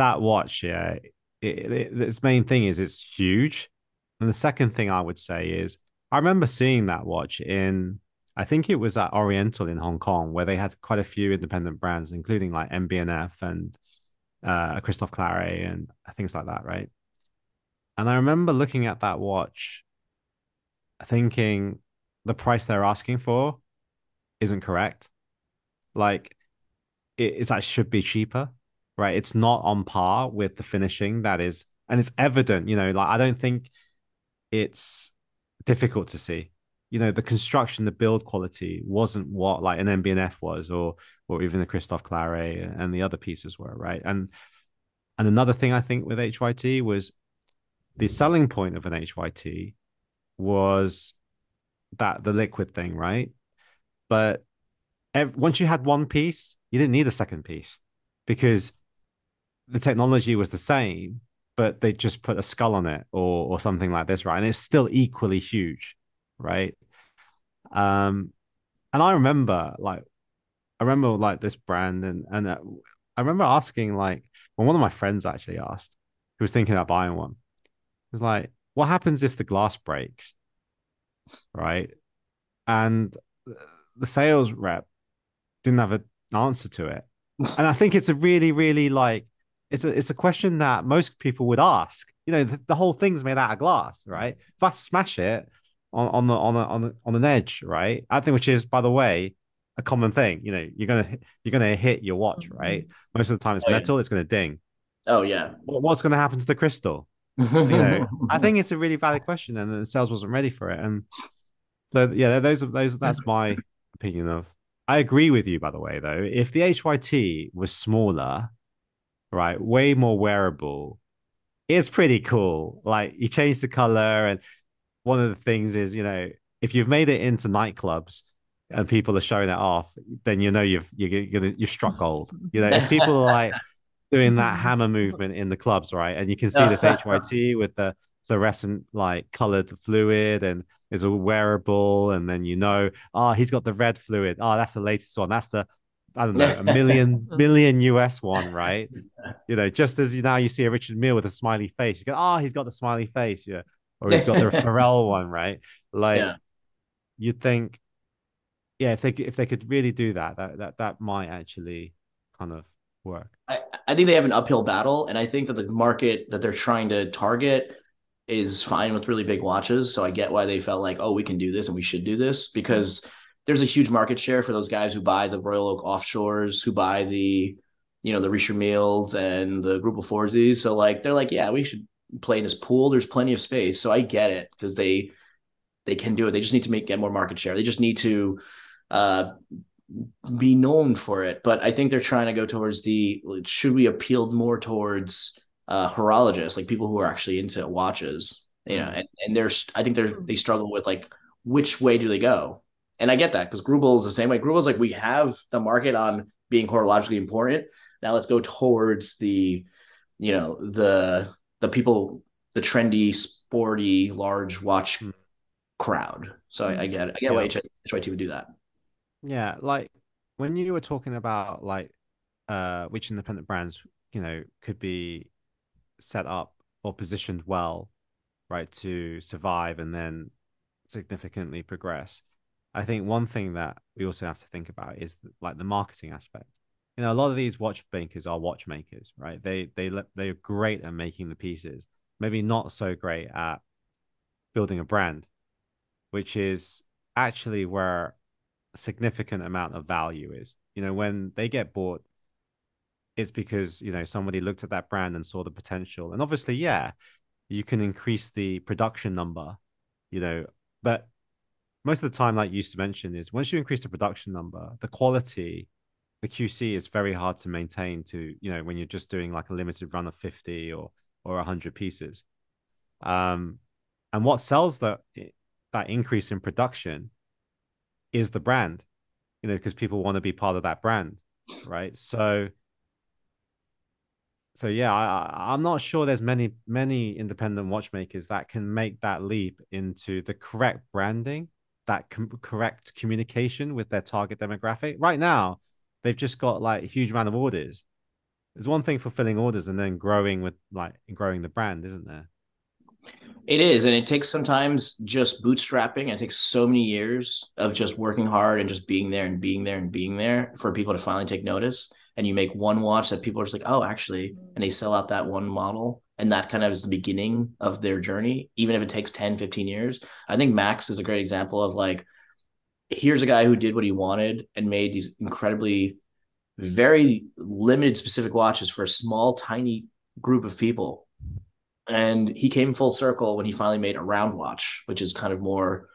that watch, yeah, it, it, its main thing is it's huge. And the second thing I would say is I remember seeing that watch in I think it was at Oriental in Hong Kong where they had quite a few independent brands, including like MB&F and uh, Christophe Claret and things like that, right? And I remember looking at that watch thinking the price they're asking for isn't correct. Like it, it's that should be cheaper, right? It's not on par with the finishing that is, and it's evident, you know, like I don't think it's difficult to see. You know, the construction, the build quality wasn't what like an MB&F was, or or even the Christophe Claret and the other pieces were, right? And and another thing I think with HYT was the selling point of an HYT was that the liquid thing, right? But ev- once you had one piece, you didn't need a second piece because the technology was the same, but they just put a skull on it or or something like this, right? And it's still equally huge, right? Um, and I remember like I remember like this brand, and and uh, I remember asking like, well, one of my friends actually asked, who was thinking about buying one, was like, what happens if the glass breaks, right? And the sales rep didn't have an answer to it, and I think it's a really, really like it's a it's a question that most people would ask. You know, the, the whole thing's made out of glass, right? If I smash it on on the on a, on a, on an edge, right? I think which is, by the way, a common thing. You know, you're gonna you're gonna hit your watch, mm-hmm. right? Most of the time, it's oh, metal. Yeah. It's gonna ding. Oh yeah. What's gonna happen to the crystal? you know, I think it's a really valid question, and the sales wasn't ready for it. And so, yeah, those are those. That's my opinion of. I agree with you, by the way, though. If the HYT was smaller, right? Way more wearable. It's pretty cool. Like you change the color, and one of the things is, you know, if you've made it into nightclubs and people are showing it off, then you know you've you're gonna you've struck gold. You know, if people are like doing that hammer movement in the clubs, right, and you can see this HYT with the fluorescent like colored fluid and is a wearable, and then you know, oh, he's got the red fluid. Oh, that's the latest one. That's the I don't know, a million million US one, right? You know, just as you now you see a Richard Mille with a smiley face, you go, oh, he's got the smiley face, yeah, or he's got the Pharrell one, right? Like, yeah. you'd think, yeah, if they if they could really do that, that that that might actually kind of work. I, I think they have an uphill battle, and I think that the market that they're trying to target is fine with really big watches. So I get why they felt like, oh, we can do this and we should do this because there's a huge market share for those guys who buy the Royal Oak offshores, who buy the, you know, the Richard Milles and the Greubel Forsey's. So like they're like, yeah, we should play in this pool. There's plenty of space. So I get it because they they can do it. They just need to make get more market share. They just need to uh be known for it. But I think they're trying to go towards the should we appeal more towards uh horologists, like people who are actually into watches, you know, and, and there's I think there's they struggle with like which way do they go? And I get that because Greubel is the same way. Greubel is like we have the market on being horologically important. Now let's go towards the, you know, the the people, the trendy, sporty, large watch hmm. crowd. So I, I get it. I get yeah. why HYT would do that. Yeah, like when you were talking about like uh which independent brands, you know, could be set up or positioned well, right, to survive and then significantly progress. I think one thing that we also have to think about is like the marketing aspect. You know, a lot of these watchmakers are watchmakers, right? They they they're great at making the pieces, maybe not so great at building a brand, which is actually where a significant amount of value is. You know, when they get bought, it's because you know somebody looked at that brand and saw the potential, and obviously, yeah, you can increase the production number, you know, but most of the time, like you used to mention, is once you increase the production number, the quality, the QC is very hard to maintain. To you know, when you're just doing like a limited run of fifty or or hundred pieces, um, and what sells that that increase in production is the brand, you know, because people want to be part of that brand, right? So so yeah, I, I'm not sure there's many many independent watchmakers that can make that leap into the correct branding that com- correct communication with their target demographic. Right now, they've just got like a huge amount of orders. There's one thing fulfilling orders and then growing with like growing the brand, isn't there? It is, and it takes sometimes just bootstrapping. It takes so many years of just working hard and just being there and being there and being there for people to finally take notice. And you make one watch that people are just like, oh, actually, and they sell out that one model and that kind of is the beginning of their journey even if it takes 10 15 years. I think max is a great example of like here's a guy who did what he wanted and made these incredibly very limited specific watches for a small tiny group of people. And he came full circle when he finally made a round watch which is kind of more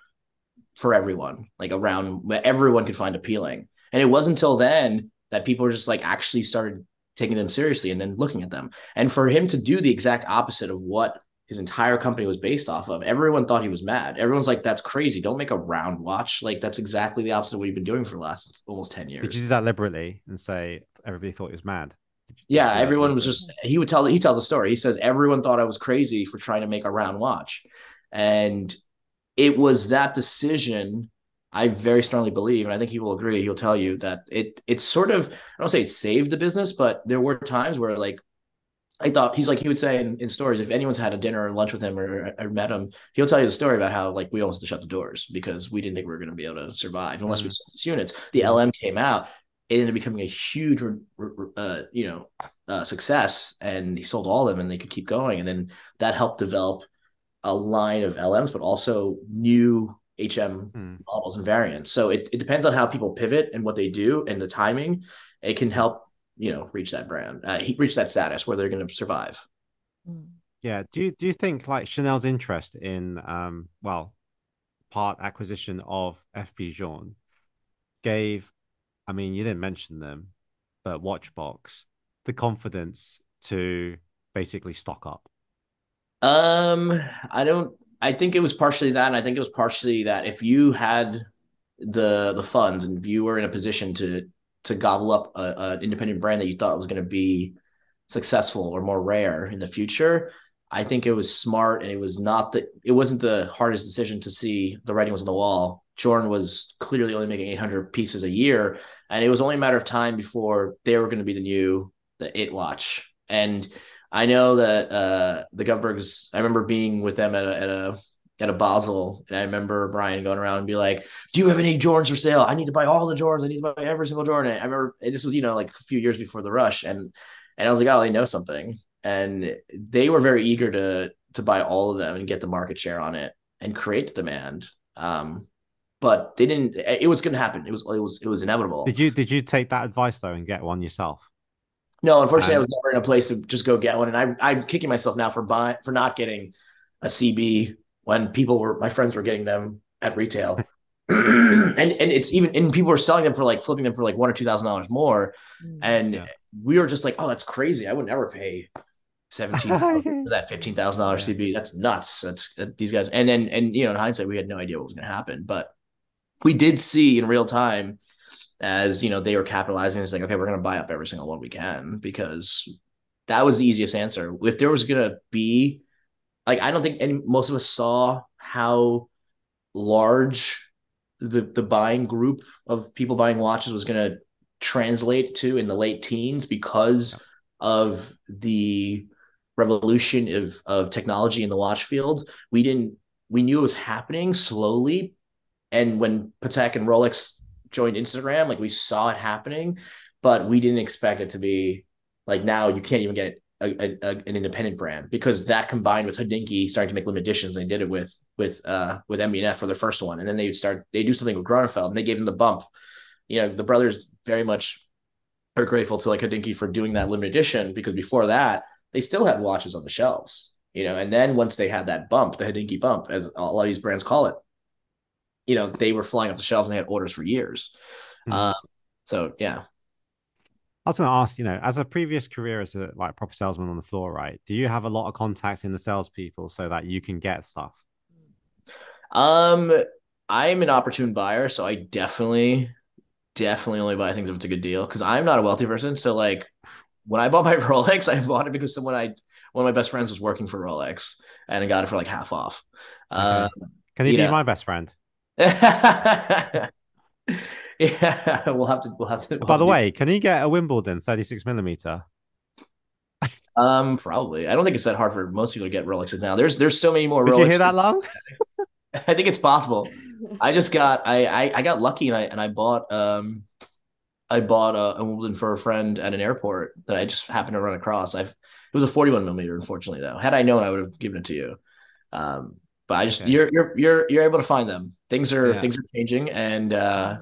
for everyone like a round everyone could find appealing. And it wasn't until then that people were just like actually started taking them seriously and then looking at them. And for him to do the exact opposite of what his entire company was based off of, everyone thought he was mad. Everyone's like, that's crazy. Don't make a round watch. Like, that's exactly the opposite of what you've been doing for the last almost 10 years. Did you do that liberally and say everybody thought he was mad? yeah, everyone was just, he would tell, he tells a story. He says, everyone thought I was crazy for trying to make a round watch. And it was that decision I very strongly believe, and I think he will agree. He'll tell you that it it's sort of I don't say it saved the business, but there were times where like I thought he's like he would say in, in stories if anyone's had a dinner or lunch with him or, or, met him, he'll tell you the story about how like we almost had to shut the doors because we didn't think we were going to be able to survive unless mm-hmm. we sold these units. The LM came out, it ended up becoming a huge, uh, you know, uh, success, and he sold all of them, and they could keep going, and then that helped develop a line of LMs, but also new HM mm. models and variants. So it, it depends on how people pivot and what they do and the timing. It can help you know reach that brand, uh, reach that status where they're going to survive. Hmm. Yeah. Do you do you think like Chanel's interest in um well part acquisition of FP Journe gave I mean, you didn't mention them, but Watchbox, the confidence to basically stock up? Um, I don't. I think it was partially that, and I think it was partially that if you had the the funds and if you were in a position to to gobble up an independent brand that you thought was going to be successful or more rare in the future, I think it was smart, and it was not the it wasn't the hardest decision to see the writing was on the wall. Journe was clearly only making 800 pieces a year, and it was only a matter of time before they were going to be the new the It Watch. And I know that uh, the Govbergs. I remember being with them at a, at a at a Basel, and I remember Brian going around and be like, "Do you have any Journes for sale? I need to buy all the Journes. I need to buy every single Journe." And I remember this was you know like a few years before the rush, and and I was like, "Oh, they know something," and they were very eager to to buy all of them and get the market share on it and create the demand. Um, but they didn't. It was going to happen. It was it was it was inevitable. Did you did you take that advice though and get one yourself? No, unfortunately, um, I was never in a place to just go get one, and I I'm kicking myself now for buying for not getting a CB when people were my friends were getting them at retail. and and it's even and people were selling them for like flipping them for like one or two thousand dollars more, mm. and yeah. we were just like, oh, that's crazy. I would never pay seventeen for that fifteen thousand dollars CB. That's nuts. That's that, these guys. And then and you know in hindsight, we had no idea what was going to happen, but we did see in real time as you know they were capitalizing. It's like, okay, we're going to buy up every single one we can because that was the easiest answer. If there was going to be, like, I don't think any most of us saw how large the the buying group of people buying watches was going to translate to in the late teens because of the revolution of of technology in the watch field. We didn't we knew it was happening slowly, and when Patek and Rolex joined Instagram, like we saw it happening, but we didn't expect it to be like now you can't even get a, a, a, an independent brand because that combined with Hodinkee starting to make limited editions, they did it with with uh with MB&F for their first one, and then they would start they do something with Grönefeld, and they gave them the bump. You know, the brothers very much are grateful to like Hodinkee for doing that limited edition because before that they still had watches on the shelves. You know, and then once they had that bump, the Hodinkee bump, as a lot of these brands call it, you know they were flying off the shelves and they had orders for years. Mm-hmm. Um, so yeah. I was going to ask, you know, as a previous career as a like proper salesman on the floor, right? Do you have a lot of contacts in the salespeople so that you can get stuff? Um, I'm an opportune buyer, so I definitely, definitely only buy things if it's a good deal because I'm not a wealthy person. So like, when I bought my Rolex, I bought it because someone I one of my best friends was working for Rolex and I got it for like half off. Okay. Um, can he be know, my best friend? yeah, we'll have to. We'll have to. We'll By the way, can you get a Wimbledon 36 millimeter? um, probably. I don't think it's that hard for most people to get Rolexes now. There's there's so many more. Did Rolexes. you hear that long? I think it's possible. I just got I, I I got lucky and I and I bought um I bought a, a Wimbledon for a friend at an airport that I just happened to run across. I've it was a 41 millimeter, unfortunately though. Had I known, I would have given it to you. Um, but I just okay. you're you're you're you're able to find them. Things are yeah. things are changing, and uh,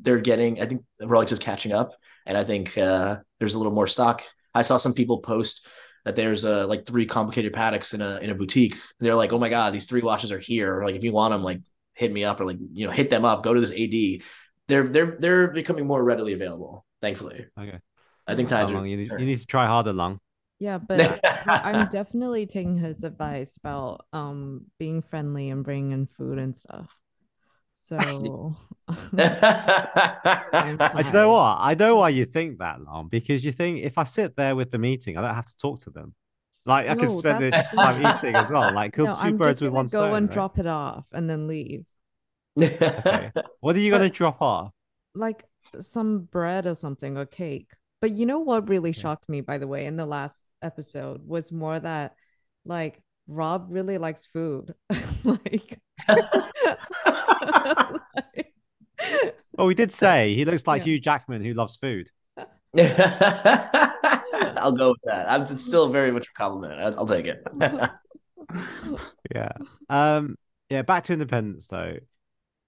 they're getting. I think Rolex is catching up, and I think uh, there's a little more stock. I saw some people post that there's uh, like three complicated Pateks in a in a boutique. They're like, oh my god, these three watches are here. Like if you want them, like hit me up or like you know hit them up. Go to this AD. They're they're they're becoming more readily available. Thankfully. Okay. I think times you, you need to try harder, long. Yeah, but I'm definitely taking his advice about um being friendly and bringing in food and stuff. So I you know what? I know why you think that long because you think if I sit there with the meeting, I don't have to talk to them. Like I no, can spend this time eating as well. Like kill no, two birds with one go stone. Go and right? drop it off and then leave. Okay. What are you gonna drop off? like some bread or something or cake. But you know what really Okay. shocked me, by the way, in the last episode was more that like Rob really likes food. like, like- Oh, we did say he looks like Yeah. Hugh Jackman who loves food. I'll go with that. I'm still very much a compliment. I- I'll take it. Yeah. Um. Yeah. Back to Independence though.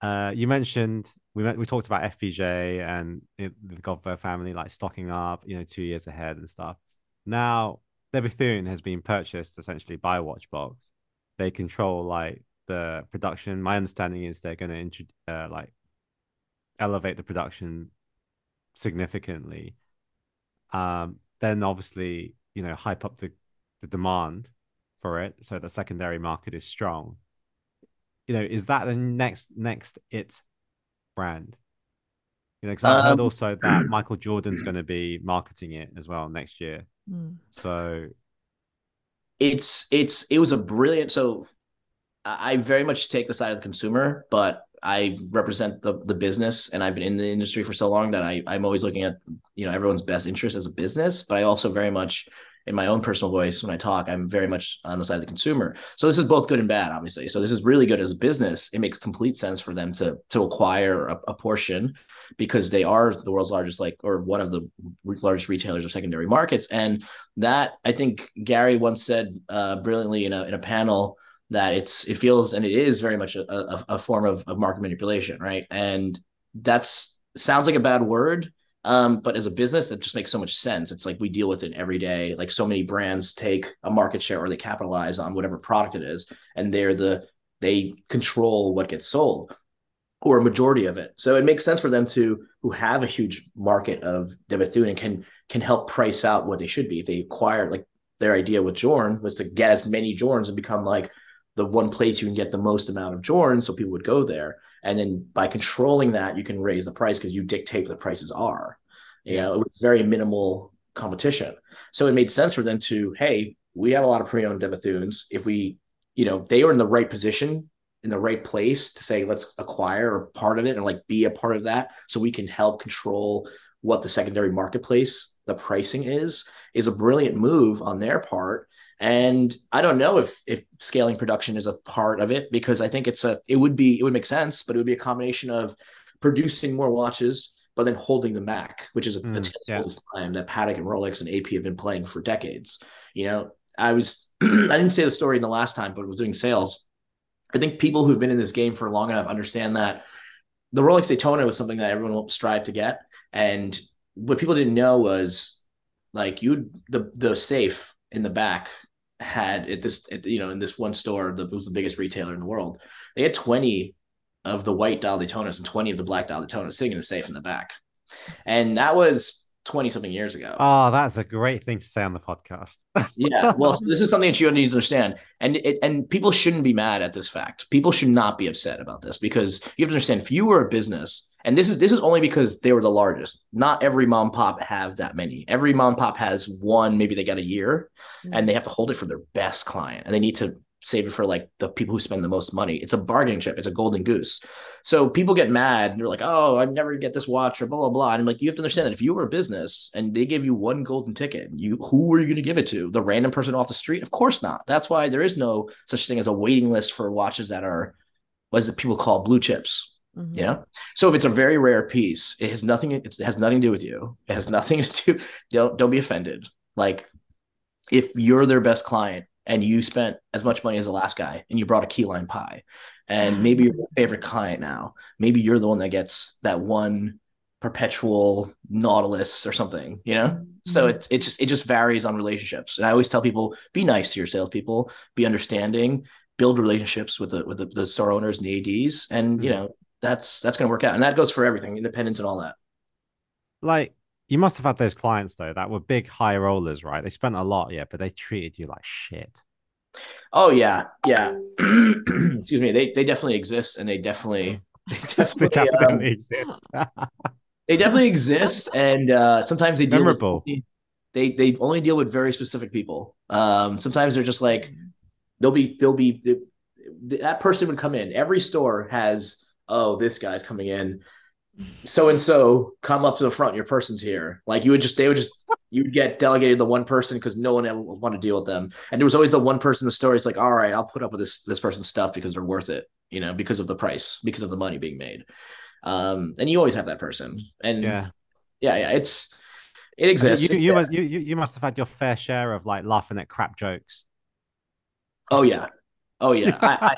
Uh, you mentioned we met, we talked about FPJ and you the Govberg family like stocking up, you know, two years ahead and stuff. Now, the Bethune has been purchased essentially by Watchbox. They control like the production. My understanding is they're going to uh, like elevate the production significantly. Um, then obviously, you know, hype up the the demand for it so the secondary market is strong. You know, is that the next next it brand? You know, because I heard Um, also that Michael Jordan's going to be marketing it as well next year. Mm. So it's it's it was a brilliant so I I very much take the side of the consumer, but I represent the the business and I've been in the industry for so long that I I'm always looking at you know everyone's best interest as a business, but I also very much in my own personal voice when I talk, I'm very much on the side of the consumer. So this is both good and bad, obviously. So this is really good as a business. It makes complete sense for them to to acquire a, a portion because they are the world's largest, like or one of the largest retailers of secondary markets. And that I think Gary once said uh, brilliantly in a in a panel that it's it feels and it is very much a, a, a form of, of market manipulation, right? And that's sounds like a bad word, um, but as a business, that just makes so much sense. It's like we deal with it every day. Like so many brands take a market share or they capitalize on whatever product it is, and they're the they control what gets sold or a majority of it. So it makes sense for them to who have a huge market of De Bethune and can can help price out what they should be. If they acquire like their idea with Journe was to get as many Journes and become like the one place you can get the most amount of Journe, so people would go there. And then by controlling that, you can raise the price because you dictate what the prices are. You know, with very minimal competition. So it made sense for them to, hey, we have a lot of pre-owned De Bethunes. If we, you know, they are in the right position in the right place to say let's acquire a part of it and like be a part of that so we can help control what the secondary marketplace the pricing is is a brilliant move on their part and i don't know if if scaling production is a part of it because i think it's a it would be it would make sense but it would be a combination of producing more watches but then holding them back which is a, Mm, yeah. time that Patek and Rolex and AP have been playing for decades you know i was i didn't say the story in the last time but was doing sales I think people who've been in this game for long enough understand that the Rolex Daytona was something that everyone will strive to get. And what people didn't know was like you the the safe in the back had at this at, you know in this one store that was the biggest retailer in the world. They had 20 of the white dial Daytonas and 20 of the black dial Daytonas sitting in a safe in the back. And that was 20 something years ago Oh, that's a great thing to say on the podcast. yeah well this is something that you need to understand and it, and people shouldn't be mad at this fact people should not be upset about this because you have to understand if you were a business and this is this is only because they were the largest. Not every mom pop have that many. Every mom pop has one maybe they got a year mm-hmm. and they have to hold it for their best client and they need to save it for like the people who spend the most money. It's a bargaining chip. It's a golden goose. So people get mad. And they're like oh i never get this watch or blah blah blah. And I'm like you have to understand that if you were a business and they give you one golden ticket you who are you going to give it to? The random person off the street? Of course not. That's why there is no such thing as a waiting list for watches that are what is it people call blue chips Mhm. you know so if it's a very rare piece it has nothing it has nothing to do with you. It has nothing to do don't don't be offended. Like if you're their best client and you spent as much money as the last guy and you brought a key lime pie and maybe you're your favorite client now maybe you're the one that gets that one perpetual nautilus or something you know? So it, it just it just varies on relationships. And i always tell people be nice to your salespeople be understanding build relationships with the with the, the store owners and the ads and you Mhm. know that's that's going to work out and that goes for everything independence and all that like you must have had those clients though that were big high rollers, right? They spent a lot, yeah, but they treated you like shit. oh yeah yeah excuse me they they definitely exist and they definitely they they definitely, definitely um, exist. they definitely exist and uh sometimes they deal with- Memorable. they they only deal with very specific people um sometimes they're just like they'll be they'll be the, that person would come in every store has oh, this guy's coming in. So and so, come up to the front. Your person's here. Like you would just, they would just, you would get delegated the one person because no one ever would want to deal with them. And there was always the one person in the story. It's like, all right, I'll put up with this this person's stuff because they're worth it. You know, because of the price, because of the money being made. Um, and you always have that person. And Yeah. yeah, yeah, it's it exists. You, It's you must you, you you must have had your fair share of like laughing at crap jokes. Oh yeah, oh yeah. I, I,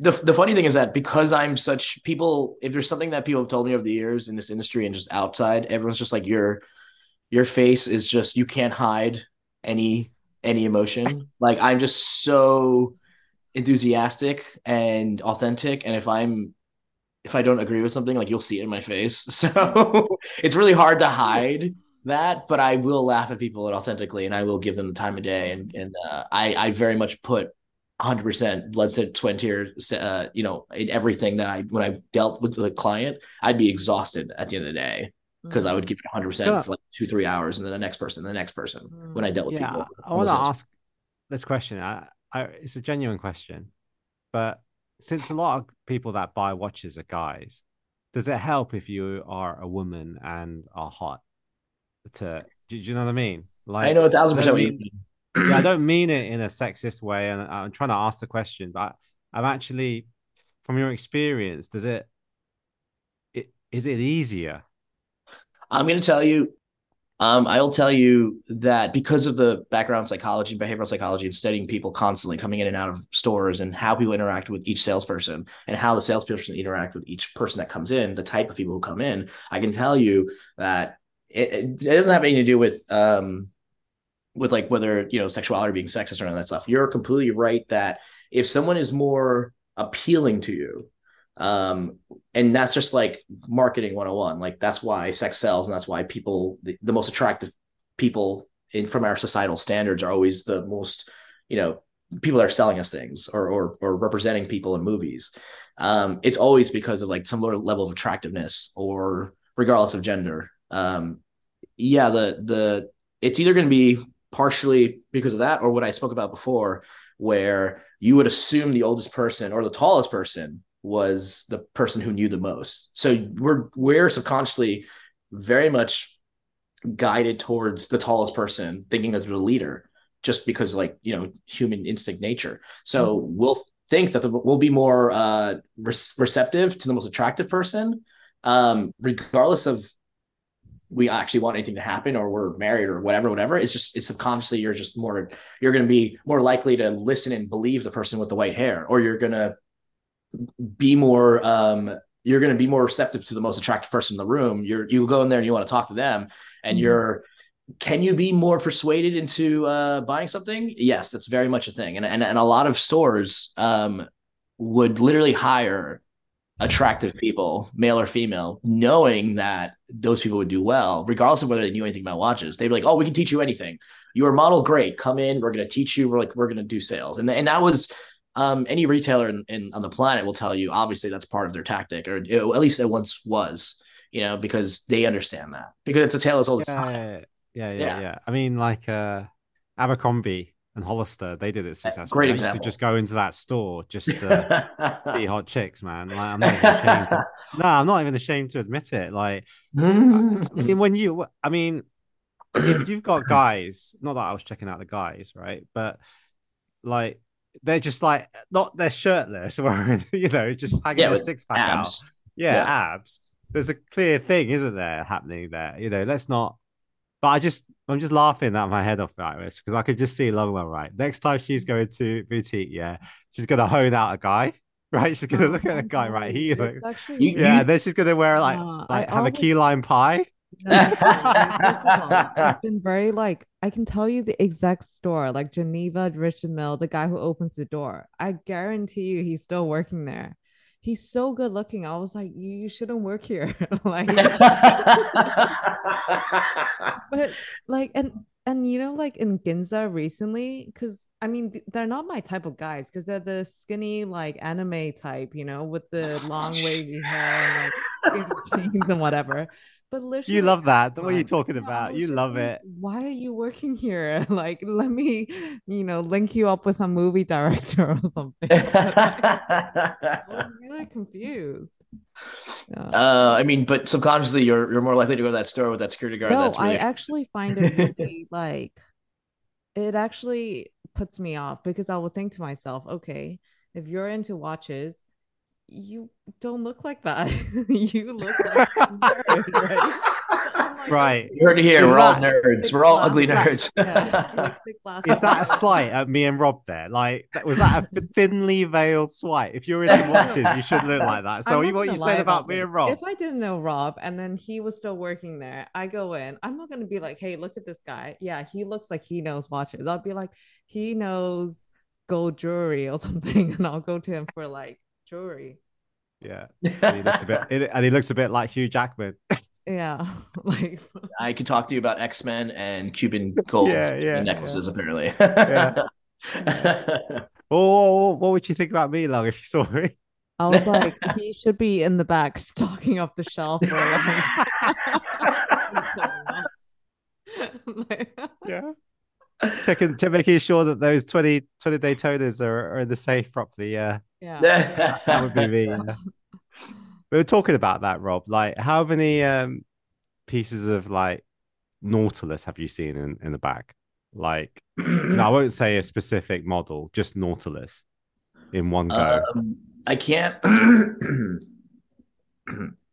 the the funny thing is that because I'm such people, if there's something that people have told me over the years in this industry and just outside, everyone's just like your your face is just you can't hide any any emotion. Like I'm just so enthusiastic and authentic, and if I'm if I don't agree with something, like you'll see it in my face. So it's really hard to hide that, but I will laugh at people authentically, and I will give them the time of day, and and uh, I I very much put 100% blood sweat sweat and tears uh, you know in everything that i when i dealt with the client i'd be exhausted at the end of the day because i would give it 100% Yeah. for like two three hours and then the next person the next person when i dealt with Yeah, people I want to ask this question. I, I, it's a genuine question, but since a lot of people that buy watches are guys, does it help if you are a woman and are hot? To do, do you know what I mean? Like i know a thousand I percent yeah, I don't mean it in a sexist way, and I'm trying to ask the question, but I'm actually, from your experience, does it, it is it easier? i'm going to tell you um, I'll tell you that because of the background psychology, behavioral psychology, and studying people constantly coming in and out of stores and how people interact with each salesperson and how the salesperson interact with each person that comes in, the type of people who come in, I can tell you that it, it doesn't have anything to do with um, with like whether you know sexuality being sexist or of that stuff. You're completely right that if someone is more appealing to you, um, and that's just like marketing 101 like that's why sex sells and that's why people the, the most attractive people in from our societal standards are always the most you know people that are selling us things or or, or representing people in movies um it's always because of like some level of attractiveness or regardless of gender um yeah the the it's either going to be partially because of that or what i spoke about before where you would assume the oldest person or the tallest person was the person who knew the most. So we're we're subconsciously very much guided towards the tallest person, thinking that they're the leader, just because like you know human instinct nature. So mm-hmm. we'll think that the, we'll be more uh, re- receptive to the most attractive person, um, regardless of we actually want anything to happen or we're married or whatever, whatever. It's just it's subconsciously you're just more you're going to be more likely to listen and believe the person with the white hair, or you're going to be more um you're going to be more receptive to the most attractive person in the room you're you go in there and you want to talk to them and mm-hmm. you're can you be more persuaded into uh buying something yes that's very much a thing and and, and a lot of stores um would literally hire attractive people male or female knowing that those people would do well regardless of whether they knew anything about watches. They'd be like oh we can teach you anything. You're a model great. Come in. We're going to teach you. We're like we're going to do sales. And and that was um, any retailer in, in, on the planet will tell you obviously that's part of their tactic or it, at least it once was you know because they understand that. Because it's a tale as old as yeah, time yeah, yeah, yeah, yeah. I mean, like uh, Abercrombie and Hollister, they did it successfully. Great I used to just go into that store just to see hot chicks, man. Like, I'm not even ashamed. To, no, I'm not even ashamed to admit it. Like, I mean, when you, I mean, if you've got guys, not that I was checking out the guys, right? But like, they're just like not they're shirtless or you know just hanging yeah, their six pack abs. out. Yeah, yeah, abs. There's a clear thing, isn't there, happening there? You know, let's not. But I just I'm just laughing at my head off right this because I could just see Lovewell right. Next time she's going to boutique, yeah, she's gonna hone out a guy. Right, she's gonna look at a guy. Right, he looks. Actually, yeah, and then she's gonna wear like Uh, like I have a always- key lime pie. I've been very like I can tell you the exact store, like Geneva, Richard Mille, the guy who opens the door. I guarantee you he's still working there. He's so good looking. I was like, you, you shouldn't work here. like but like and and you know like in Ginza recently because I mean they're not my type of guys because they're the skinny like anime type you know with the long wavy hair and like skinny jeans and whatever But literally, You love that. What are you everyone- talking about? You love like, it. Why are you working here? Like, let me, you know, link you up with some movie director or something. I was really confused. Yeah. Uh, I mean, but subconsciously, you're you're more likely to go to that store with that security guard. no, that's really I actually find it really like it actually puts me off because I will think to myself, okay, if you're into watches, you don't look like that. you look like nerd, right? I'm like, Right. okay, you heard it here. Is We're all nerds. We're all ugly nerds. Yeah, like thick glasses. Is that a slight at me and Rob there? Like, was that a thinly veiled slight? If you're into watches, you shouldn't look like that. So, you- what you gonna said lie about me and Rob? If I didn't know Rob and then he was still working there, I go in. I'm not gonna be like, "Hey, look at this guy. Yeah, he looks like he knows watches." I'll be like, "He knows gold jewelry or something," and I'll go to him for like jewelry. Yeah. And he looks a bit, and he looks a bit like Hugh Jackman. Yeah, like I could talk to you about X Men and Cuban gold Yeah, yeah, necklaces. yeah. Apparently. Oh, what would you think about me, Long, if you saw me? I was like, he should be in the back stocking up the shelf for like. like- Yeah. Checking, check, making sure that those 20, 20 Daytonas are, are in the safe properly. Yeah. Yeah. That would be me. Yeah. We were talking about that, Rob. Like, how many um pieces of like Nautilus have you seen in, in the back? Like, no, I won't say a specific model, just Nautilus in one go. Um, I can't.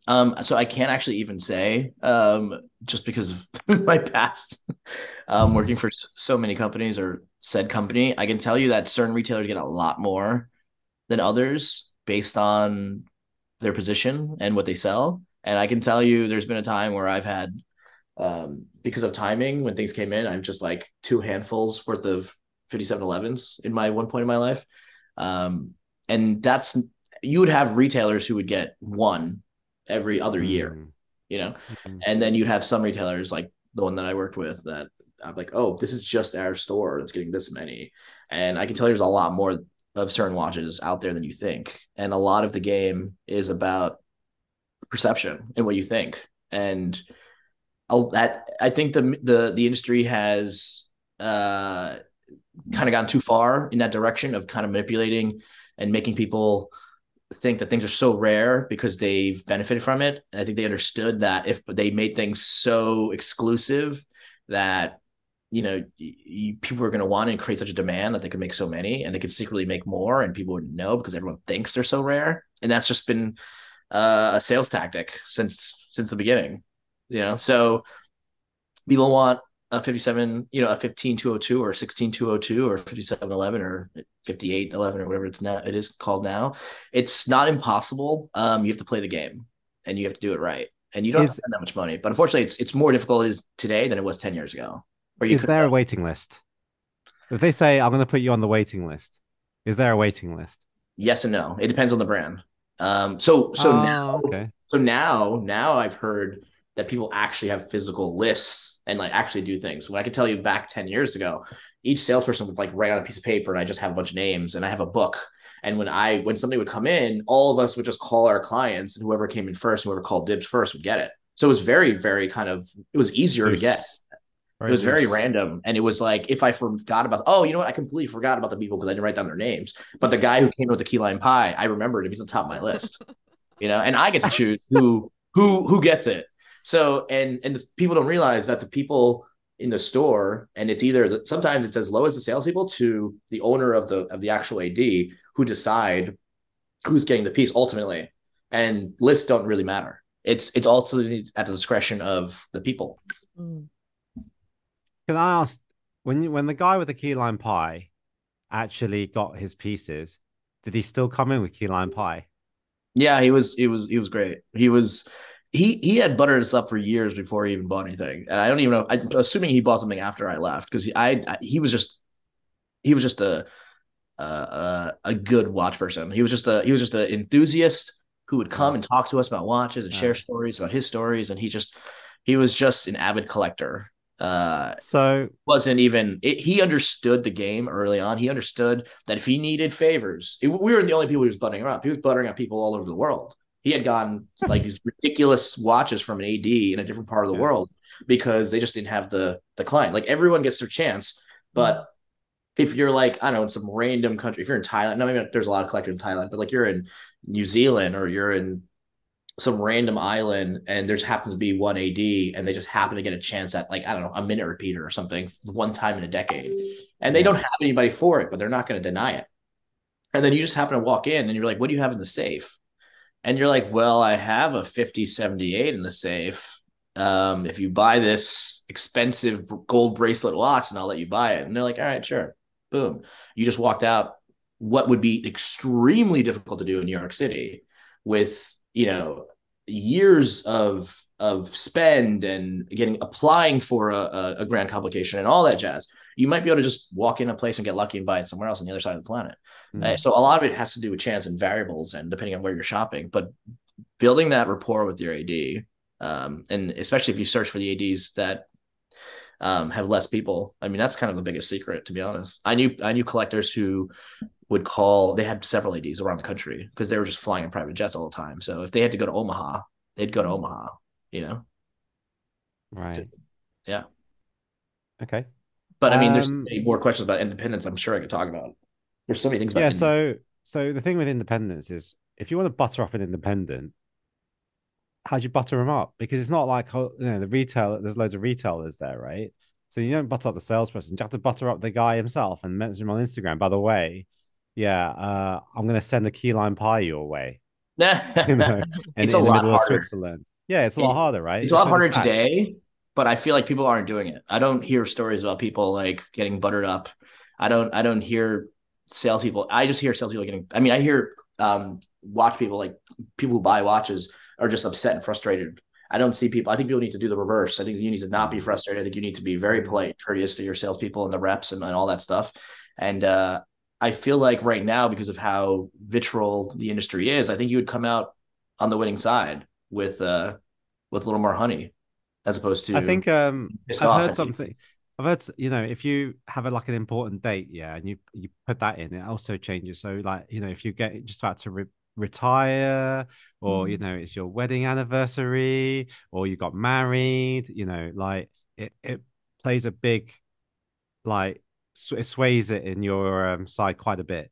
um, so I can't actually even say, um, just because of my past, um, working for so many companies or said company. I can tell you that certain retailers get a lot more than others based on their position and what they sell. And I can tell you, there's been a time where I've had, um, because of timing, when things came in, I'm just like two handfuls worth of 5711s in my one point in my life. Um, and that's you would have retailers who would get one every other year, Mm, you know, mm. and then you'd have some retailers like the one that I worked with that I'm like, oh, this is just our store that's getting this many, and I can tell you there's a lot more of certain watches out there than you think, and a lot of the game is about perception and what you think, and I'll, that I think the the the industry has uh kind of gone too far in that direction of kind of manipulating and making people think that things are so rare because they've benefited from it. And I think they understood that if they made things so exclusive that you know y- y- people are going to want and create such a demand that they could make so many and they could secretly make more and people wouldn't know because everyone thinks they're so rare. And that's just been uh, a sales tactic since since the beginning you know? So people want a 57 you know a 15202 or 16202 or 5711 or 5811 or whatever it's now it is called now. It's not impossible. Um you have to play the game and you have to do it right. And you don't have Is- to spend that much money but unfortunately it's it's more difficult is today than it was 10 years ago. you Is there a waiting list? If they say, I'm going to put you on the waiting list, is there a waiting list? yes and no it depends on the brand um so so Oh, now okay. So now, now I've heard that people actually have physical lists and like actually do things. When I could tell you back 10 years ago, each salesperson would like write on a piece of paper and I just have a bunch of names and I have a book. And when I when somebody would come in, all of us would just call our clients and whoever came in first, whoever called dibs first would get it. So it was very, very kind of it was easier to get. It was very random. And it was like if I forgot about oh, you know what? I completely forgot about the people because I didn't write down their names. But the guy who came with the key lime pie, I remembered him. He's on top of my list. you know, and I get to choose who who who gets it. So and and the people don't realize that the people in the store, and it's either sometimes it's as low as the salespeople to the owner of the of the actual AD who decide who's getting the piece ultimately. And lists don't really matter. It's it's also at the discretion of the people. Mm. Can I ask when you, when the guy with the key lime pie actually got his pieces, did he still come in with key lime pie? Yeah, he was he was he was great. He was he he had buttered us up for years before he even bought anything, and I don't even know. I'm assuming he bought something after I left because he, I, I he was just he was just a a a a good watch person. He was just a he was just an enthusiast who would come and talk to us about watches and share stories about his stories, and he just he was just an avid collector. Uh, So wasn't even it, he understood the game early on. He understood that if he needed favors, it- we were the only people he was buttering up. He was buttering up people all over the world. He had gotten like these ridiculous watches from an AD in a different part of the Yeah. world because they just didn't have the the client. Like everyone gets their chance, but if you're like I don't know in some random country, if you're in Thailand, no, maybe there's a lot of collectors in Thailand, but like you're in New Zealand or you're in some random island and there just happens to be one AD and they just happen to get a chance at like I don't know a minute repeater or something one time in a decade, and they don't have anybody for it, but they're not going to deny it. And then you just happen to walk in and you're like, what do you have in the safe? And you're like, well, I have a 5078 in the safe. Um, if you buy this expensive gold bracelet watch, and I'll let you buy it. And they're like, all right, sure. Boom. You just walked out what would be extremely difficult to do in New York City with, you know, years of of spend and getting applying for a, a, grand complication and all that jazz. You might be able to just walk in a place and get lucky and buy it somewhere else on the other side of the planet. Mm. Uh, so a lot of it has to do with chance and variables and depending on where you're shopping but building that rapport with your ad um, and especially if you search for the ads that um, have less people i mean that's kind of the biggest secret to be honest i knew i knew collectors who would call they had several ads around the country because they were just flying in private jets all the time so if they had to go to omaha they'd go to omaha you know Right. yeah Okay. but i mean there's Um, many more questions about independence i'm sure i could talk about there's so many things about Yeah. So, so the thing with independence is, if you want to butter up an independent, how do you butter them up? Because it's not like oh, you know the retail. There's loads of retailers there, right? So you don't butter up the salesperson. You have to butter up the guy himself and mention him on Instagram. By the way, yeah, uh, I'm gonna send a key lime pie your way. You know, and It's a in the lot middle of harder. Switzerland. Yeah, it's a lot It- harder, right? It's a lot harder attached. today, but I feel like people aren't doing it. I don't hear stories about people like getting buttered up. I don't. I don't hear salespeople. I just hear salespeople getting. I mean, I hear um, watch people like people who buy watches are just upset and frustrated. I don't see people. I think people need to do the reverse. I think you need to not be frustrated. I think you need to be very polite, and courteous to your salespeople and the reps and, and all that stuff. And uh, I feel like right now, because of how vitriol the industry is, I think you would come out on the winning side with uh, with a little more honey, as opposed to I think um I've heard something. I've heard you know if you have a, like an important date, yeah, and you you put that in, it also changes. So like you know if you get just about to re- retire, or you know it's your wedding anniversary, or you got married, you know, like it it plays a big like it sways it in your um, side quite a bit.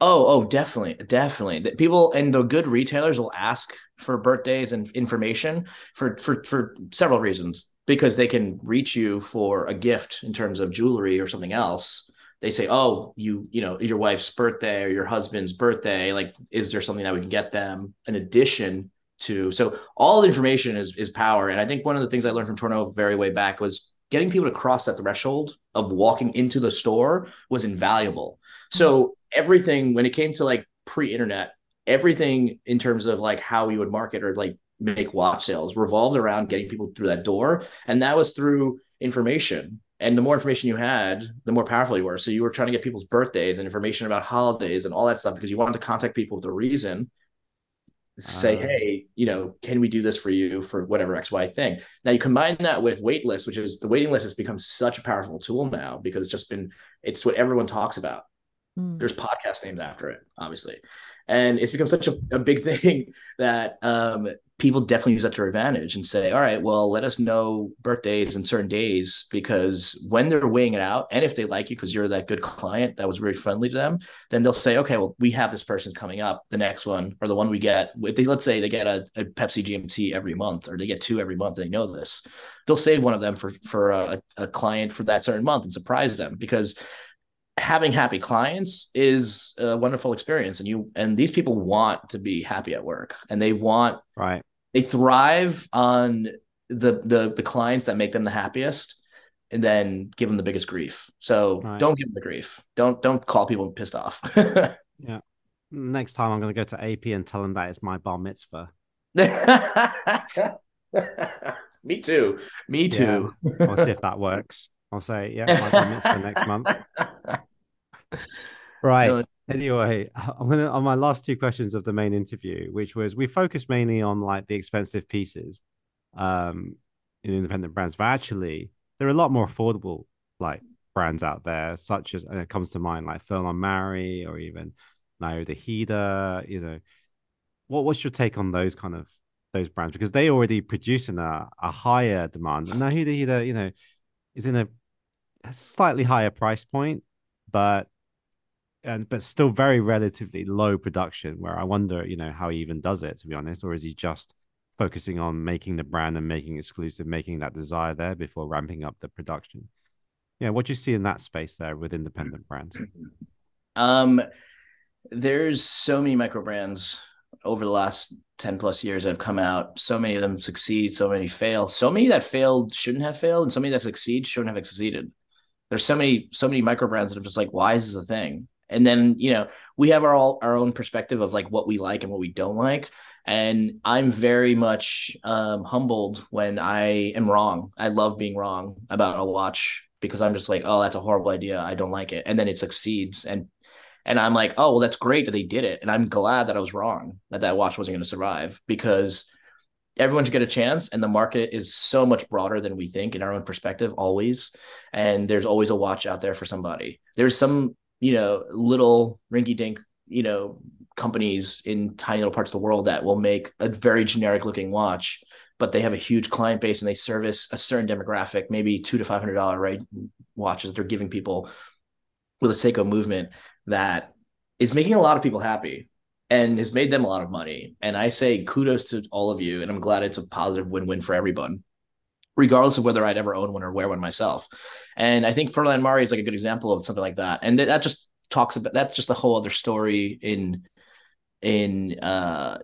Oh, oh, definitely, definitely. People and the good retailers will ask for birthdays and information for for for several reasons because they can reach you for a gift in terms of jewelry or something else. They say, "Oh, you you know, your wife's birthday or your husband's birthday. Like, is there something that we can get them in addition to?" So all the information is is power. And I think one of the things I learned from Tourneau very way back was getting people to cross that threshold of walking into the store was invaluable. So mm-hmm. everything when it came to like pre-internet, everything in terms of like how we would market or like make watch sales revolved around getting people through that door. And that was through information. And the more information you had, the more powerful you were. So you were trying to get people's birthdays and information about holidays and all that stuff because you wanted to contact people with a reason. Say, Ah. hey, you know, can we do this for you for whatever XY thing? Now you combine that with wait lists, which is the waiting list has become such a powerful tool now because it's just been it's what everyone talks about Mm. there's podcast names after it, obviously. And it's become such a, a big thing that um, people definitely use that to their advantage and say, all right, well, let us know birthdays and certain days because when they're weighing it out, and if they like you because you're that good client that was really friendly to them, then they'll say, okay, well, we have this person coming up, the next one, or the one we get. If they let's say they get a, a Pepsi GMT every month, or they get two every month, they know this. They'll save one of them for for a, a client for that certain month and surprise them because having happy clients is a wonderful experience and you and these people want to be happy at work and they want Right. They thrive on the the the clients that make them the happiest and then give them the biggest grief so Right. don't give them the grief don't don't call people pissed off yeah. Next time I'm gonna go to AP and tell them that it's my bar mitzvah. me too me too I'll see if that works. I'll say, yeah, my bar mitzvah next month. Right. No, Anyway, I'm gonna on my last two questions of the main interview, which was we focused mainly on like the expensive pieces, um, in independent brands, but actually there are a lot more affordable like brands out there, such as and it comes to mind like Furlan Marri or even Naoya Hida, you know. what what's your take on those kind of those brands because they already produce in a, a higher demand. And now Hida Hida, you know, is in a slightly higher price point, but and but still very relatively low production. Where I wonder, you know, how he even does it to be honest, or is he just focusing on making the brand and making exclusive, making that desire there before ramping up the production? Yeah, what do you see in that space there with independent brands? Um, there's so many micro brands over the last 10 plus years that have come out. So many of them succeed, so many fail. So many that failed shouldn't have failed, and so many that succeed shouldn't have succeeded. There's so many, so many micro brands that are just like, why is this a thing? And then, you know, we have our all our own perspective of like what we like and what we don't like. And I'm very much um, humbled when I am wrong. I love being wrong about a watch because I'm just like, oh, that's a horrible idea. I don't like it. And then it succeeds. And and I'm like, oh, well, that's great that they did it. And I'm glad that I was wrong, that that watch wasn't going to survive because everyone should get a chance. And the market is so much broader than we think in our own perspective, always. And there's always a watch out there for somebody. There's some, you know, little rinky dink, you know, companies in tiny little parts of the world that will make a very generic looking watch but they have a huge client base and they service a certain demographic, maybe two to five hundred dollar right watches that they're giving people with a Seiko movement that is making a lot of people happy and has made them a lot of money. And I say kudos to all of you, and I'm glad it's a positive win-win for everyone, regardless of whether I'd ever own one or wear one myself. And I think Furlan Marri is like a good example of something like that. And that just talks about that's just a whole other story in in uh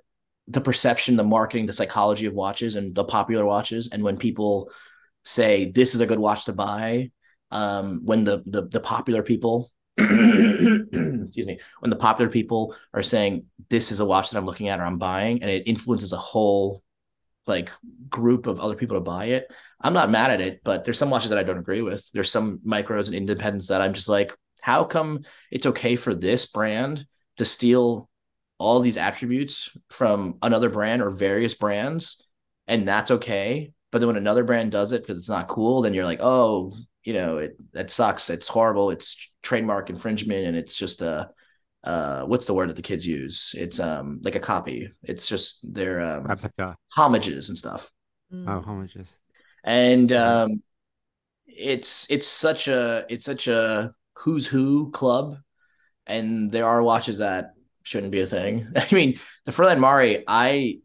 the perception, the marketing, the psychology of watches and the popular watches. And when people say this is a good watch to buy, um, when the the the popular people excuse me, when the popular people are saying this is a watch that I'm looking at or I'm buying, and it influences a whole like group of other people to buy it. I'm not mad at it, but there's some watches that I don't agree with. There's some micros and independents that I'm just like, how come it's okay for this brand to steal all these attributes from another brand or various brands, and that's okay. But then when another brand does it because it's not cool, then you're like, oh, you know, it that sucks. It's horrible. It's trademark infringement, and it's just a uh, what's the word that the kids use? It's um like a copy. It's just their um, replica homages and stuff. Mm. Oh, homages. And um, it's it's such a it's such a who's who club, and there are watches that shouldn't be a thing. I mean, the Furlan Marri, I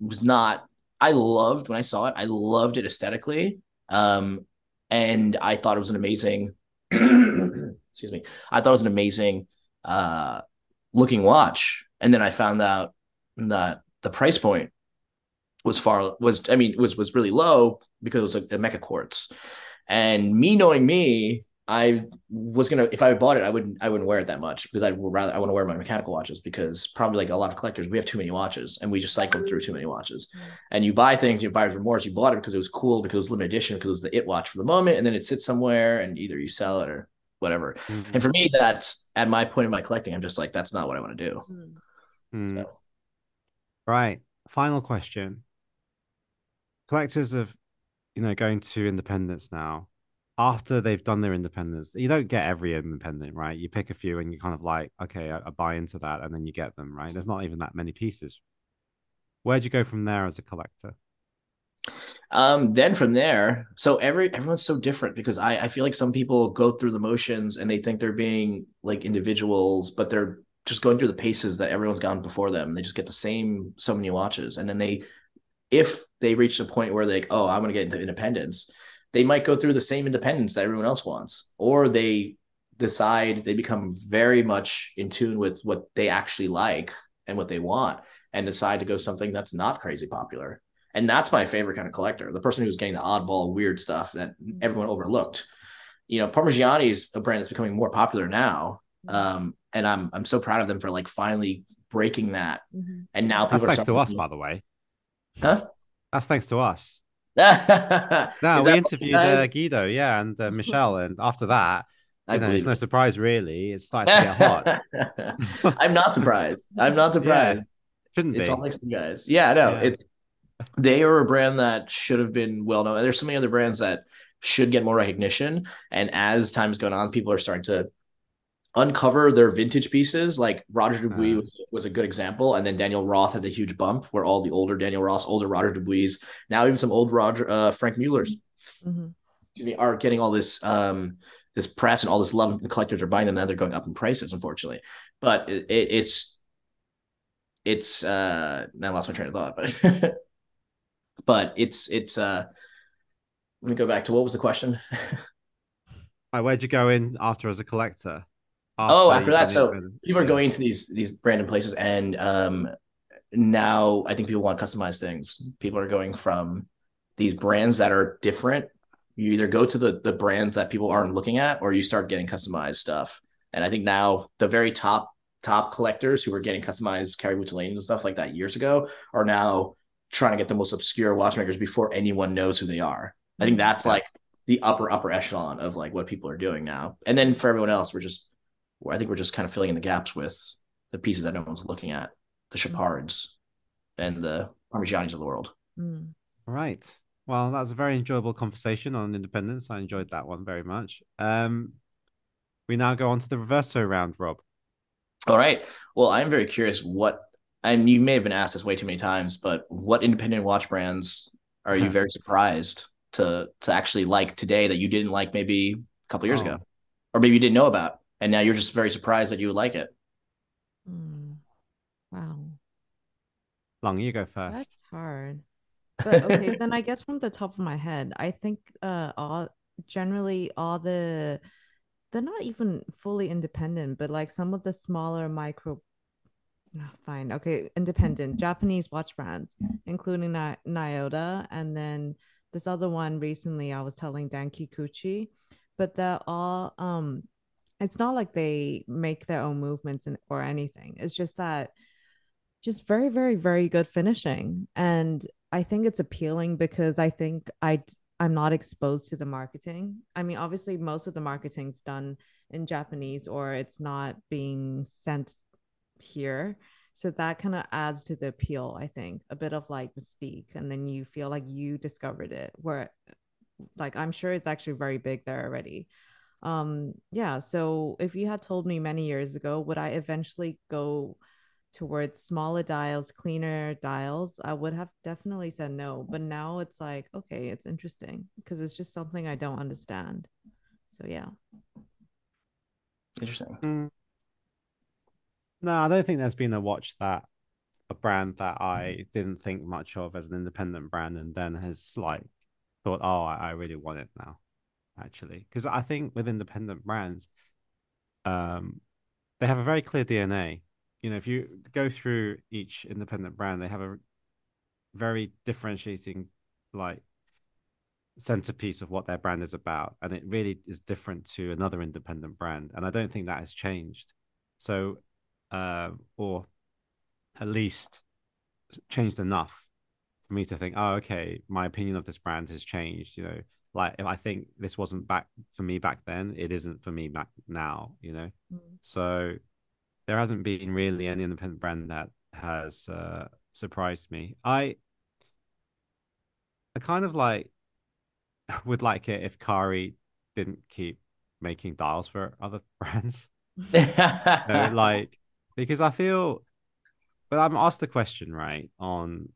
was not. I loved when I saw it. I loved it aesthetically. Um, and I thought it was an amazing excuse me. I thought it was an amazing uh looking watch. And then I found out that the price point was far was I mean was was really low because it was like the mecha quartz. And me knowing me, I was gonna if I bought it, I wouldn't I wouldn't wear it that much because I'd rather I want to wear my mechanical watches because probably like a lot of collectors, we have too many watches and we just cycle through too many watches. And you buy things, you buy remorse, you bought it because it was cool, because it was limited edition, because it was the it watch for the moment, and then it sits somewhere and either you sell it or whatever. Mm-hmm. And for me, that's at my point in my collecting, I'm just like, that's not what I want to do. Mm. So. Right. Final question. Collectors of you know going to independence now after they've done their independence, you don't get every independent, right? You pick a few and you kind of like, okay, I, I buy into that, and then you get them, right? There's not even that many pieces. Where'd you go from there as a collector? Um, then from there, so every everyone's so different because I, I feel like some people go through the motions and they think they're being like individuals, but they're just going through the paces that everyone's gone before them. They just get the same so many watches, and then they, if they reach a point where they like, oh, I'm gonna get into independence, they might go through the same independence that everyone else wants, or they decide they become very much in tune with what they actually like and what they want and decide to go something that's not crazy popular. And that's my favorite kind of collector, the person who's getting the oddball weird stuff that everyone overlooked. You know, Parmigiani is a brand that's becoming more popular now. Um, and I'm I'm so proud of them for like finally breaking that. Mm-hmm. And now people that's thanks to us, by the way. Huh? That's thanks to us no, we interviewed uh, Guido, yeah, and uh, Michelle, and after that, you know, it's no surprise really. It's starting to get hot. I'm not surprised. I'm not surprised. Yeah, shouldn't it's be. all like some guys. Yeah, no, yeah. it's they are a brand that should have been well known. There's so many other brands that should get more recognition, and as time's going on, people are starting to uncover their vintage pieces. Like Roger Dubuis Uh. was, was a good example, and then Daniel Roth had the huge bump where all the older Daniel Roths, older Roger Dubuis, now even some old Roger uh, Franck Muller's Mhm. me, are getting all this um this press and all this love and collectors are buying them now they're going up in prices unfortunately but it, it, it's it's uh now I lost my train of thought but but it's it's uh let me go back to what was the question? Like, where'd you go in after as a collector? Oh, you after that, so with- people are yeah. going to these these random places and um now i think people want customized things. People are going from these brands that are different. You either go to the the brands that people aren't looking at or you start getting customized stuff. And i think now the very top top collectors who were getting customized carry lanes and stuff like that years ago are now trying to get the most obscure watchmakers before anyone knows who they are i think that's Yeah. like the upper upper echelon of like what people are doing now and then for everyone else we're just I think we're just kind of filling in the gaps with the pieces that no one's looking at, the Chopards and the Parmigianis of the world. Mm. Right. Well, that was a very enjoyable conversation on independence. I enjoyed that one very much. Um, we now go on to the reverso round, Rob. All right. Well, I'm very curious what, and you may have been asked this way too many times, but what independent watch brands are you very surprised to to actually like today that you didn't like maybe a couple years Oh. ago, or maybe you didn't know about, and now you're just very surprised that you would like it. Mm. Wow. Long, you go first. That's hard. But okay, then I guess from the top of my head, I think uh all generally all the they're not even fully independent, but like some of the smaller micro Ah, fine. Okay, independent Japanese watch brands, including Ni- Nyota and then this other one recently I was telling Dan Kikuchi, but they're all um it's not like they make their own movements or anything. It's just that just very very very good finishing and i think it's appealing because i think i i'm not exposed to the marketing i mean obviously most of the marketing's done in japanese or it's not being sent here so that kind of adds to the appeal i think a bit of like mystique and then you feel like you discovered it where like i'm sure it's actually very big there already um yeah so if you had told me many years ago would i eventually go towards smaller dials, cleaner dials, I would have definitely said no. But now it's like, okay, it's interesting because it's just something I don't understand. So yeah. Interesting. No, I don't think there's been a watch that a brand that I didn't think much of as an independent brand and then has like thought, oh, I, I really want it now, actually. Because I think with independent brands, um, they have a very clear DNA. You know, if you go through each independent brand, they have a very differentiating like centerpiece of what their brand is about and it really is different to another independent brand and i don't think that has changed so uh, or at least changed enough for me to think oh okay my opinion of this brand has changed you know? Like if i think this wasn't back for me back then it isn't for me back now you know? So there hasn't been really any independent brand that has uh, surprised me. I I kind of like would like it if Kari didn't keep making dials for other brands. No, like because I feel but I'm asked the question right on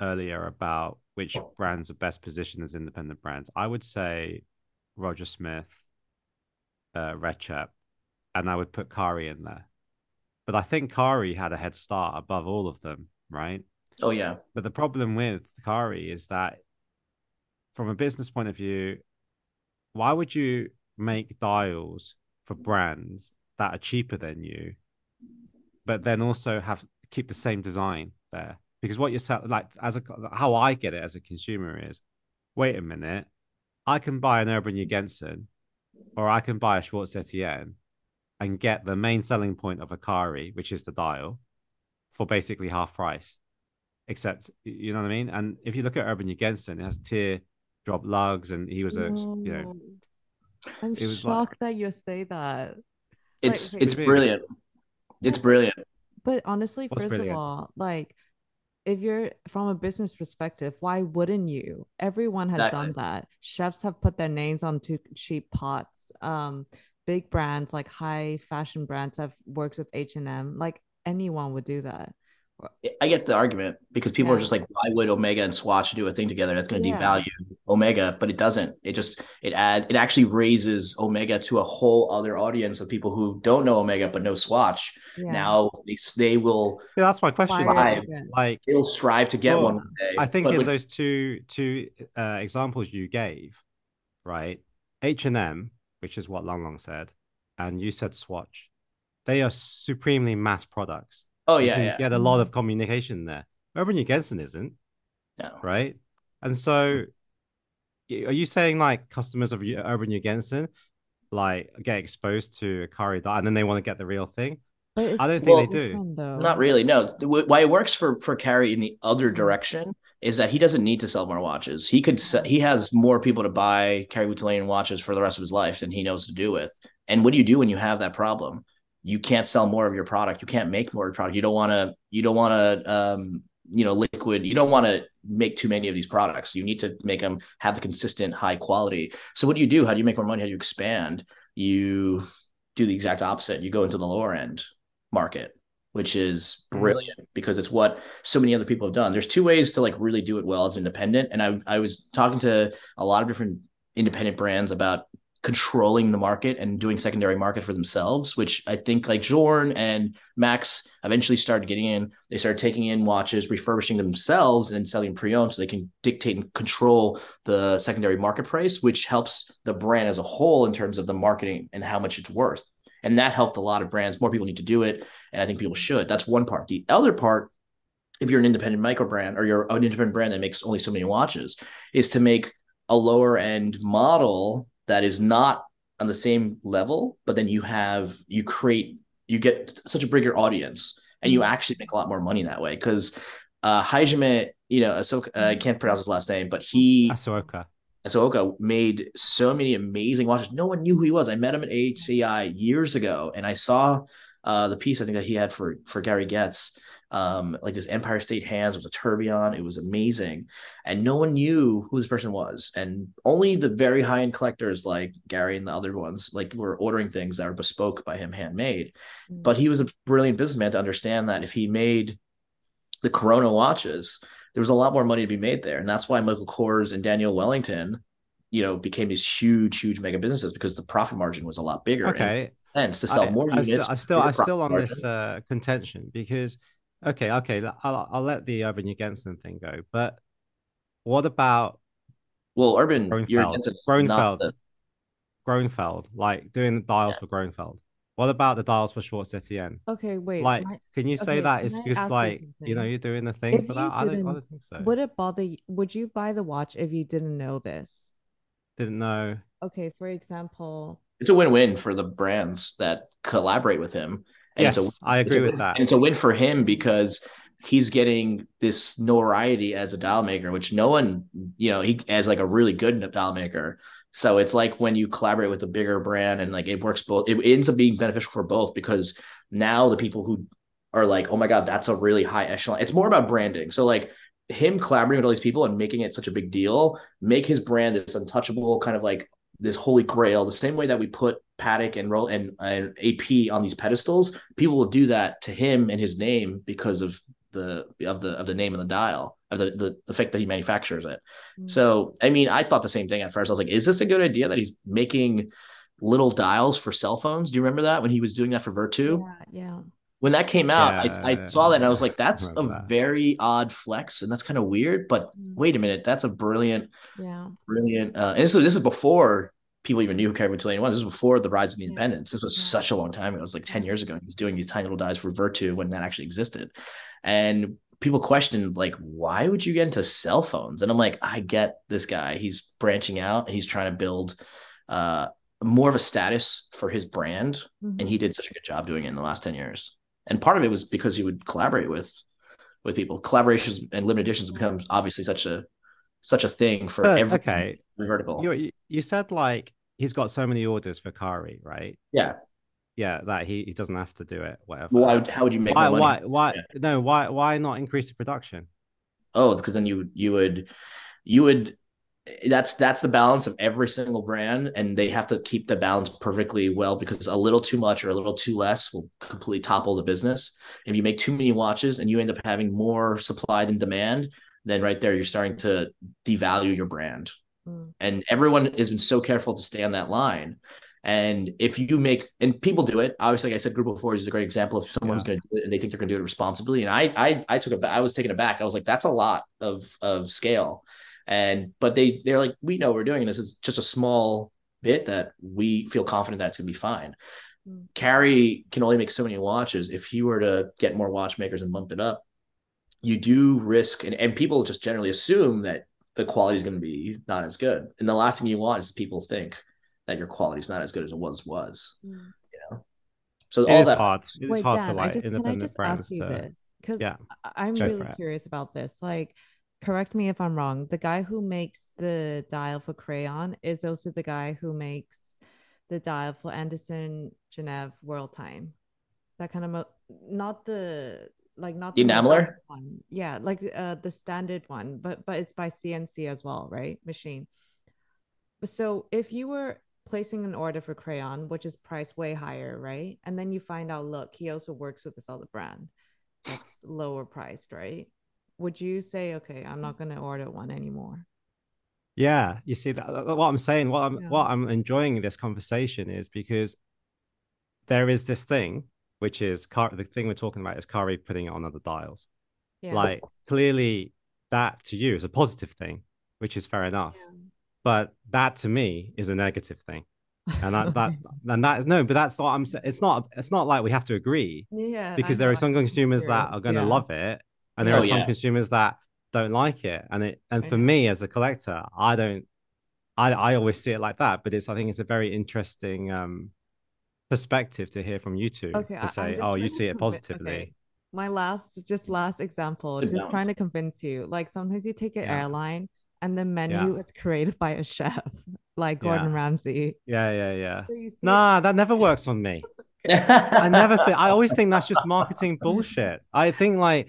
earlier about which brands are best positioned as independent brands. I would say Roger Smith, uh Rexhep, and I would put Kari in there. But I think Kari had a head start above all of them, right? oh yeah. But the problem with Kari is that, from a business point of view, why would you make dials for brands that are cheaper than you, but then also have keep the same design there? Because what you're selling, like as a how I get it as a consumer is, wait a minute, I can buy an Urban Jürgensen, or I can buy a Schwarz Etienne, and get the main selling point of a Kari, which is the dial, for basically half price except you know what I mean. And if you look at Urban Jürgensen, it has tear drop lugs, and he was a you know oh, I'm it was like- shocked that you say that. It's okay. it's Maybe. brilliant. It's brilliant. But honestly, What's first brilliant? of all, like if you're from a business perspective, why wouldn't you? Everyone has Exactly. done that. Chefs have put their names onto cheap pots. Um, big brands like high fashion brands have worked with H&M. Like anyone would do that. I get the argument because people Yeah. are just like, why would Omega and Swatch do a thing together that's going to Yeah. devalue Omega? But it doesn't. It just it add it actually raises Omega to a whole other audience of people who don't know Omega but know Swatch. Yeah. Now they they will Yeah, that's my question. Fire Five. again. Like, they'll strive to get Well, one one day. I think in with- those two two uh, examples you gave, right? H and M, which is what Long Long said, and you said Swatch, they are supremely mass products. Oh You yeah can yeah get a lot of communication there. Urban Jürgensen isn't, no. right? And so, are you saying like customers of Urban Jensen like get exposed to a Kari Dye and then they want to get the real thing? I don't too think they do. Not really. No. Why it works for for Kari in the other direction is that he doesn't need to sell more watches. He could se- he has more people to buy Kari Voutilainen watches for the rest of his life than he knows to do with. And what do you do when you have that problem? You can't sell more of your product. You can't make more product. You don't want to. You don't want to. Um, you know, liquid. You don't want to make too many of these products. You need to make them have the consistent high quality. So what do you do? How do you make more money? How do you expand? You do the exact opposite. You go into the lower end market which is Mhm. brilliant because it's what so many other people have done. There's two ways to like really do it well as independent. And I I was talking to a lot of different independent brands about controlling the market and doing secondary market for themselves, which I think like Journe and Max eventually started getting in. They started taking in watches, refurbishing themselves and selling pre-owned so they can dictate and control the secondary market price, which helps the brand as a whole in terms of the marketing and how much it's worth. And that helped a lot of brands. More people need to do it. And I think people should. That's one part. The other part, if you're an independent micro brand or you're an independent brand that makes only so many watches, is to make a lower end model that is not on the same level, but then you have you create you get such a bigger audience and you actually make a lot more money that way. Because uh Hajime, you know, Asaoka, uh, I can't pronounce his last name, but he Asaoka. Asaoka made so many amazing watches. No one knew who he was. I met him at HCI years ago, and I saw uh, the piece I think that he had for for Gary Getz, um, like this Empire State Hands was a tourbillon. It was amazing, and no one knew who this person was. And only the very high end collectors like Gary and the other ones like were ordering things that were bespoke by him, handmade. Mm. But he was a brilliant businessman to understand that if he made the Kurono watches, there was a lot more money to be made there. And that's why Michael Kors and Daniel Wellington, you know, became these huge, huge mega businesses because the profit margin was a lot bigger. Okay. sense to sell I- more I'm units. Still, I'm still, I'm still on profit this uh, contention because, okay, okay, I'll, I'll let the Urban Jürgensen thing go, but what about Well, Urban, you're Grönefeld? against it, not Grönefeld, the- Grönefeld, like doing the dials Yeah. for Grönefeld. What about the dials for Schwarz Etienne? Okay, wait. Like, my- can you say okay, that it's I because you like you know you're doing the thing If for that? I don't, I don't think so. would it bother? You, Would you buy the watch if you didn't know this? Didn't know. Okay, for example, it's a win-win for the brands that collaborate with him. And Yes, I agree with that. And it's a win for him because he's getting this notoriety as a dial maker, which no one, you know, he as like a really good dial maker. So it's like when you collaborate with a bigger brand and like it works both, it ends up being beneficial for both because now the people who are like, oh my God, that's a really high echelon. It's more about branding. So like him collaborating with all these people and making it such a big deal, make his brand this untouchable kind of like this holy grail, the same way that we put Patek and roll and, and AP on these pedestals, people will do that to him and his name because of the of the of the name of the dial of the the, fact that he manufactures it. Mm. So I mean, I thought the same thing at first. I was like, is this a good idea that he's making little dials for cell phones? Do you remember that when he was doing that for Vertu? yeah, yeah. When that came out, I, I Yeah, saw that and I was like, that's a that. very odd flex, and that's kind of weird. But Mm. wait a minute, that's a brilliant Yeah. brilliant. Uh, and this was this is before people even knew who Kari Voutilainen was. This was before the rise of the Yeah. independence. This was Yeah. such a long time ago. It was like 10 years ago. He was doing these tiny little dives for Vertu when that actually existed. And people questioned, like, why would you get into cell phones? And I'm like, I get this guy. He's branching out and he's trying to build uh, more of a status for his brand. Mhm. And he did such a good job doing it in the last 10 years. And part of it was because you would collaborate with with people. Collaborations and limited editions becomes obviously such a such a thing for But, every okay, vertical. you, you said like he's got so many orders for Kari, right? yeah. Yeah, that he, he doesn't have to do it. Whatever. Why how would you make why, why, why, Yeah. no, why, why not increase the production? Oh, because then you you would you would that's that's the balance of every single brand and they have to keep the balance perfectly well because a little too much or a little too less will completely topple the business if you make too many watches and you end up having more supply than demand then right there you're starting to devalue your brand mm. and everyone has been so careful to stay on that line and if you make and people do it, obviously, like I said, Greubel Forsey's is a great example of someone's yeah. going to do it and they think they're going to do it responsibly. And I, I, I took it. I was taken aback. I was like, that's a lot of of scale. And but they they're like, we know we're doing this is just a small bit that we feel confident that it's going to be fine. Mm. Kari can only make so many watches. If he were to get more watchmakers and bump it up, you do risk, and, and people just generally assume that the quality is going to be not as good. And the last thing you want is people think that your quality is not as good as it was was. Mm. You know, so it all is that hard. It Wait, is Dan, for like I just, independent can I just brands ask you to. this? Because yeah, I'm really curious about this. Like, correct me if I'm wrong. The guy who makes the dial for Crayon is also the guy who makes the dial for Andersen Genève World Time. That kind of mo- not the like not the enameler one. Yeah, like uh the standard one, but but it's by CNC as well, right? Machine. So if you were placing an order for crayon, which is priced way higher, right? And then you find out, look, he also works with this other brand that's lower priced, right? Would you say, okay, I'm mm. not going to order one anymore? Yeah, you see that what I'm saying, what I'm yeah. what I'm enjoying this conversation is because there is this thing, which is car the thing we're talking about is Kari putting it on other dials. Yeah. Like clearly that to you is a positive thing, which is fair enough. Yeah but that to me is a negative thing and that that and that is no but that's what i'm saying it's not it's not like we have to agree yeah because there are some consumers that are going to love it and there oh, are some yeah. consumers that don't like it and it and for me as a collector i don't i i always see it like that but it's i think it's a very interesting um perspective to hear from you two okay, to say oh you see it positively okay. my last just last example just trying to convince you like sometimes you take an yeah. airline and the menu yeah. is created by a chef like Gordon yeah. Ramsay. Yeah, yeah, yeah. So nah, it? that never works on me. I never think. I always think that's just marketing bullshit. I think like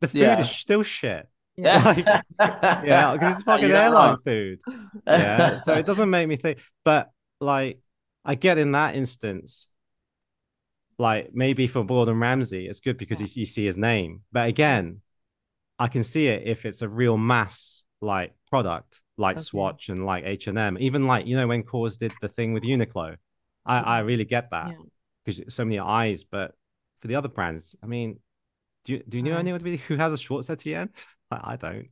the food yeah. is still shit. Yeah, like, yeah, because it's fucking airline food. Yeah, so it doesn't make me think. But like, I get in that instance, like maybe for Gordon Ramsay, it's good because you, you see his name. But again, I can see it if it's a real mass like product like okay. Swatch and like H and M, even like you know when Kors did the thing with Uniqlo, I I really get that because yeah. so many eyes. But for the other brands, I mean, do you do you know right. anyone who has a Schwarz Etienne? I, I don't.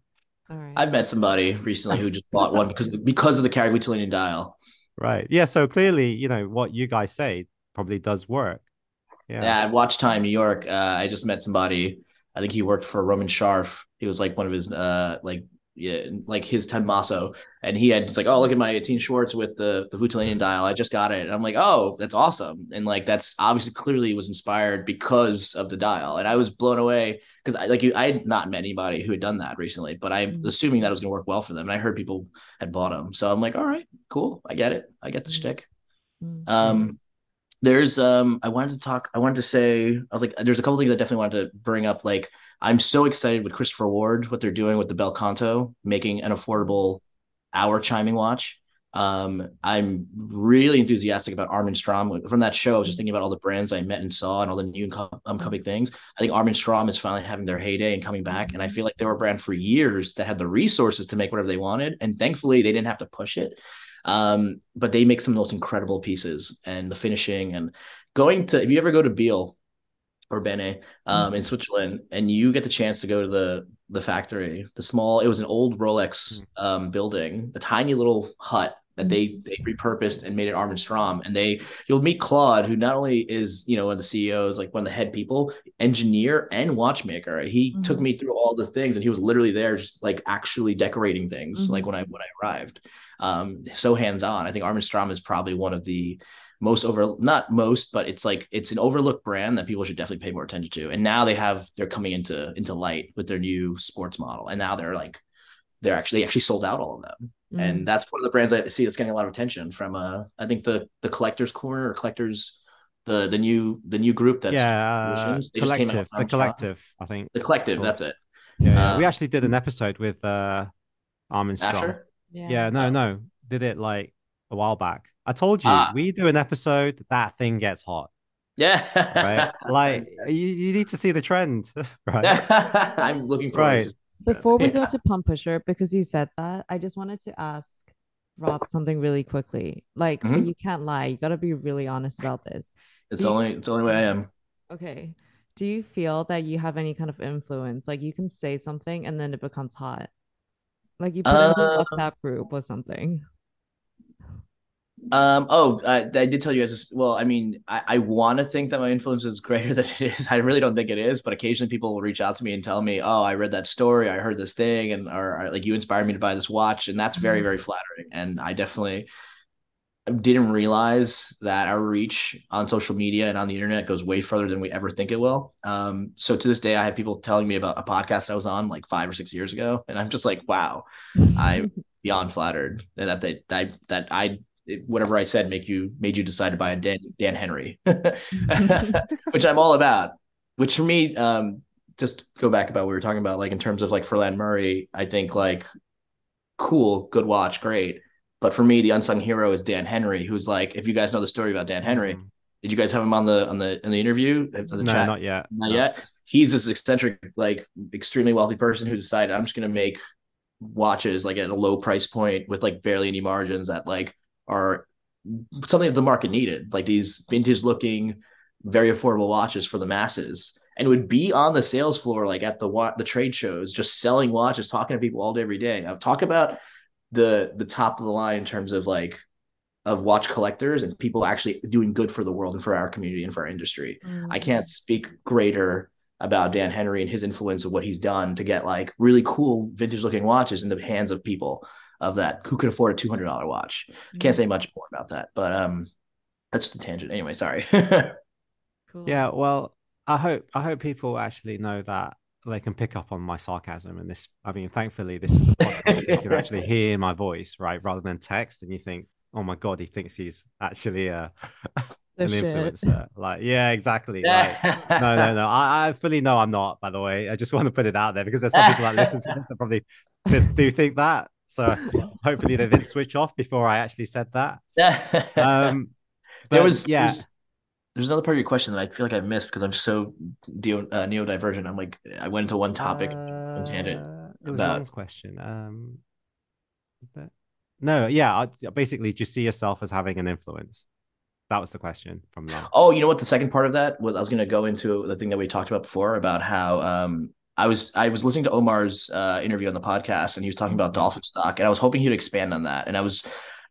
All right. I've met somebody recently who just bought one because because of the Kari Voutilainen dial. Right. Yeah. So clearly, you know what you guys say probably does work. Yeah. Yeah. At Watch Time New York, uh, I just met somebody. I think he worked for Roman Scharf. He was like one of his uh like yeah, like his Tommaso, and he had just like, oh, look at my Etienne Schwarz with the the Voutilainen dial. I just got it. And I'm like, oh, that's awesome. And like that's obviously clearly was inspired because of the dial. And I was blown away because I like you, I had not met anybody who had done that recently, but I'm mm-hmm. assuming that was gonna work well for them. And I heard people had bought them, so I'm like, all right, cool, I get it, I get the mm-hmm. stick. Mm-hmm. Um, there's um, I wanted to talk, I wanted to say, I was like, there's a couple things I definitely wanted to bring up, like I'm so excited with Christopher Ward, what they're doing with the Bel Canto, making an affordable hour chiming watch. Um, I'm really enthusiastic about Armin Strom. From that show, I was just thinking about all the brands I met and saw and all the new upcoming things. I think Armin Strom is finally having their heyday and coming back. And I feel like they were a brand for years that had the resources to make whatever they wanted. And thankfully, they didn't have to push it. Um, but they make some of those incredible pieces and the finishing and going to, if you ever go to Biel, or Bienne um, mm-hmm. in Switzerland, and you get the chance to go to the the factory, the small. It was an old Rolex mm-hmm. um, building, a tiny little hut that they they repurposed and made it Armin Strom. And they you'll meet Claude, who not only is you know one of the CEOs, like one of the head people, engineer and watchmaker. He mm-hmm. took me through all the things, and he was literally there, just like actually decorating things, mm-hmm. like when I when I arrived. Um, so hands on. I think Armin Strom is probably one of the most over not most but it's like it's an overlooked brand that people should definitely pay more attention to and now they have they're coming into into light with their new sports model and now they're like they're actually they actually sold out all of them mm. and that's one of the brands i see that's getting a lot of attention from uh i think the the collectors corner or collectors the the new the new group that's yeah uh, collective the collective i think the collective that's it yeah, um, we actually did an episode with uh Armin Strom. Yeah, no, no. Did it like a while back. I told you, Ah. we do an episode, that thing gets hot, Yeah. right? like you, you need to see the trend, right? I'm looking forward Right. to Before we go to Pump Pusher, because you said that, I just wanted to ask Rob something really quickly. Like, Mhm. you can't lie. You got to be really honest about this. It's Do the you- only it's the only way I am. Okay. Do you feel that you have any kind of influence? Like you can say something and then it becomes hot. Like you put it into a Uh, WhatsApp group or something. Um. Oh, I, I did tell you as well. I mean, I, I want to think that my influence is greater than it is. I really don't think it is, but occasionally people will reach out to me and tell me, "Oh, I read that story. I heard this thing, and or, or, like you inspired me to buy this watch," and that's very Mhm. very flattering. And I definitely didn't realize that our reach on social media and on the internet goes way further than we ever think it will. Um. So to this day, I have people telling me about a podcast I was on like five or six years ago, and I'm just like, "Wow." I'm beyond flattered that that that that I whatever I said make you made you decide to buy a Dan, Dan Henry, which I'm all about. Which for me, um, just go back about what we were talking about, like in terms of like Furlan Marri, I think like cool, good watch, great. But for me, the unsung hero is Dan Henry, who's like, if you guys know the story about Dan Henry, Mm. did you guys have him on the on the in the interview? The no, chat? not yet. Not No. yet. He's this eccentric, like extremely wealthy person who decided I'm just gonna make watches like at a low price point with like barely any margins that like are something that the market needed, like these vintage looking, very affordable watches for the masses. And would be on the sales floor, like at the the trade shows, just selling watches, talking to people all day, every day. Now, talk about the the top of the line in terms of like of watch collectors and people actually doing good for the world and for our community and for our industry. Mm. I can't speak greater about Dan Henry and his influence of what he's done to get like really cool vintage looking watches in the hands of people of that who could afford a two hundred dollar watch. Can't say much more about that, but um, that's just a tangent. Anyway, sorry. Cool. Yeah, well, I hope I hope people actually know that they can pick up on my sarcasm and this. I mean, thankfully, this is a podcast, so you can actually hear my voice, right, rather than text, and you think, "Oh my god, he thinks he's actually a an shit. influencer." Like, yeah, exactly. Like, no, no, no. I, I fully know I'm not. By the way, I just want to put it out there because there's some people that listen to this that probably do think that. So hopefully they didn't switch off before I actually said that. Um, there was yeah. There's, there's another part of your question that I feel like I missed because I'm so neo, uh, neurodivergent. I'm like I went into one topic. tangent Uh, it was question. Um, but- no, yeah, I, basically, just see yourself as having an influence. That was the question from Lon. Oh, you know what? The second part of that was I was going to go into the thing that we talked about before about how um, I was I was listening to Omar's uh, interview on the podcast and he was talking about dolphin stock and I was hoping he'd expand on that. And I was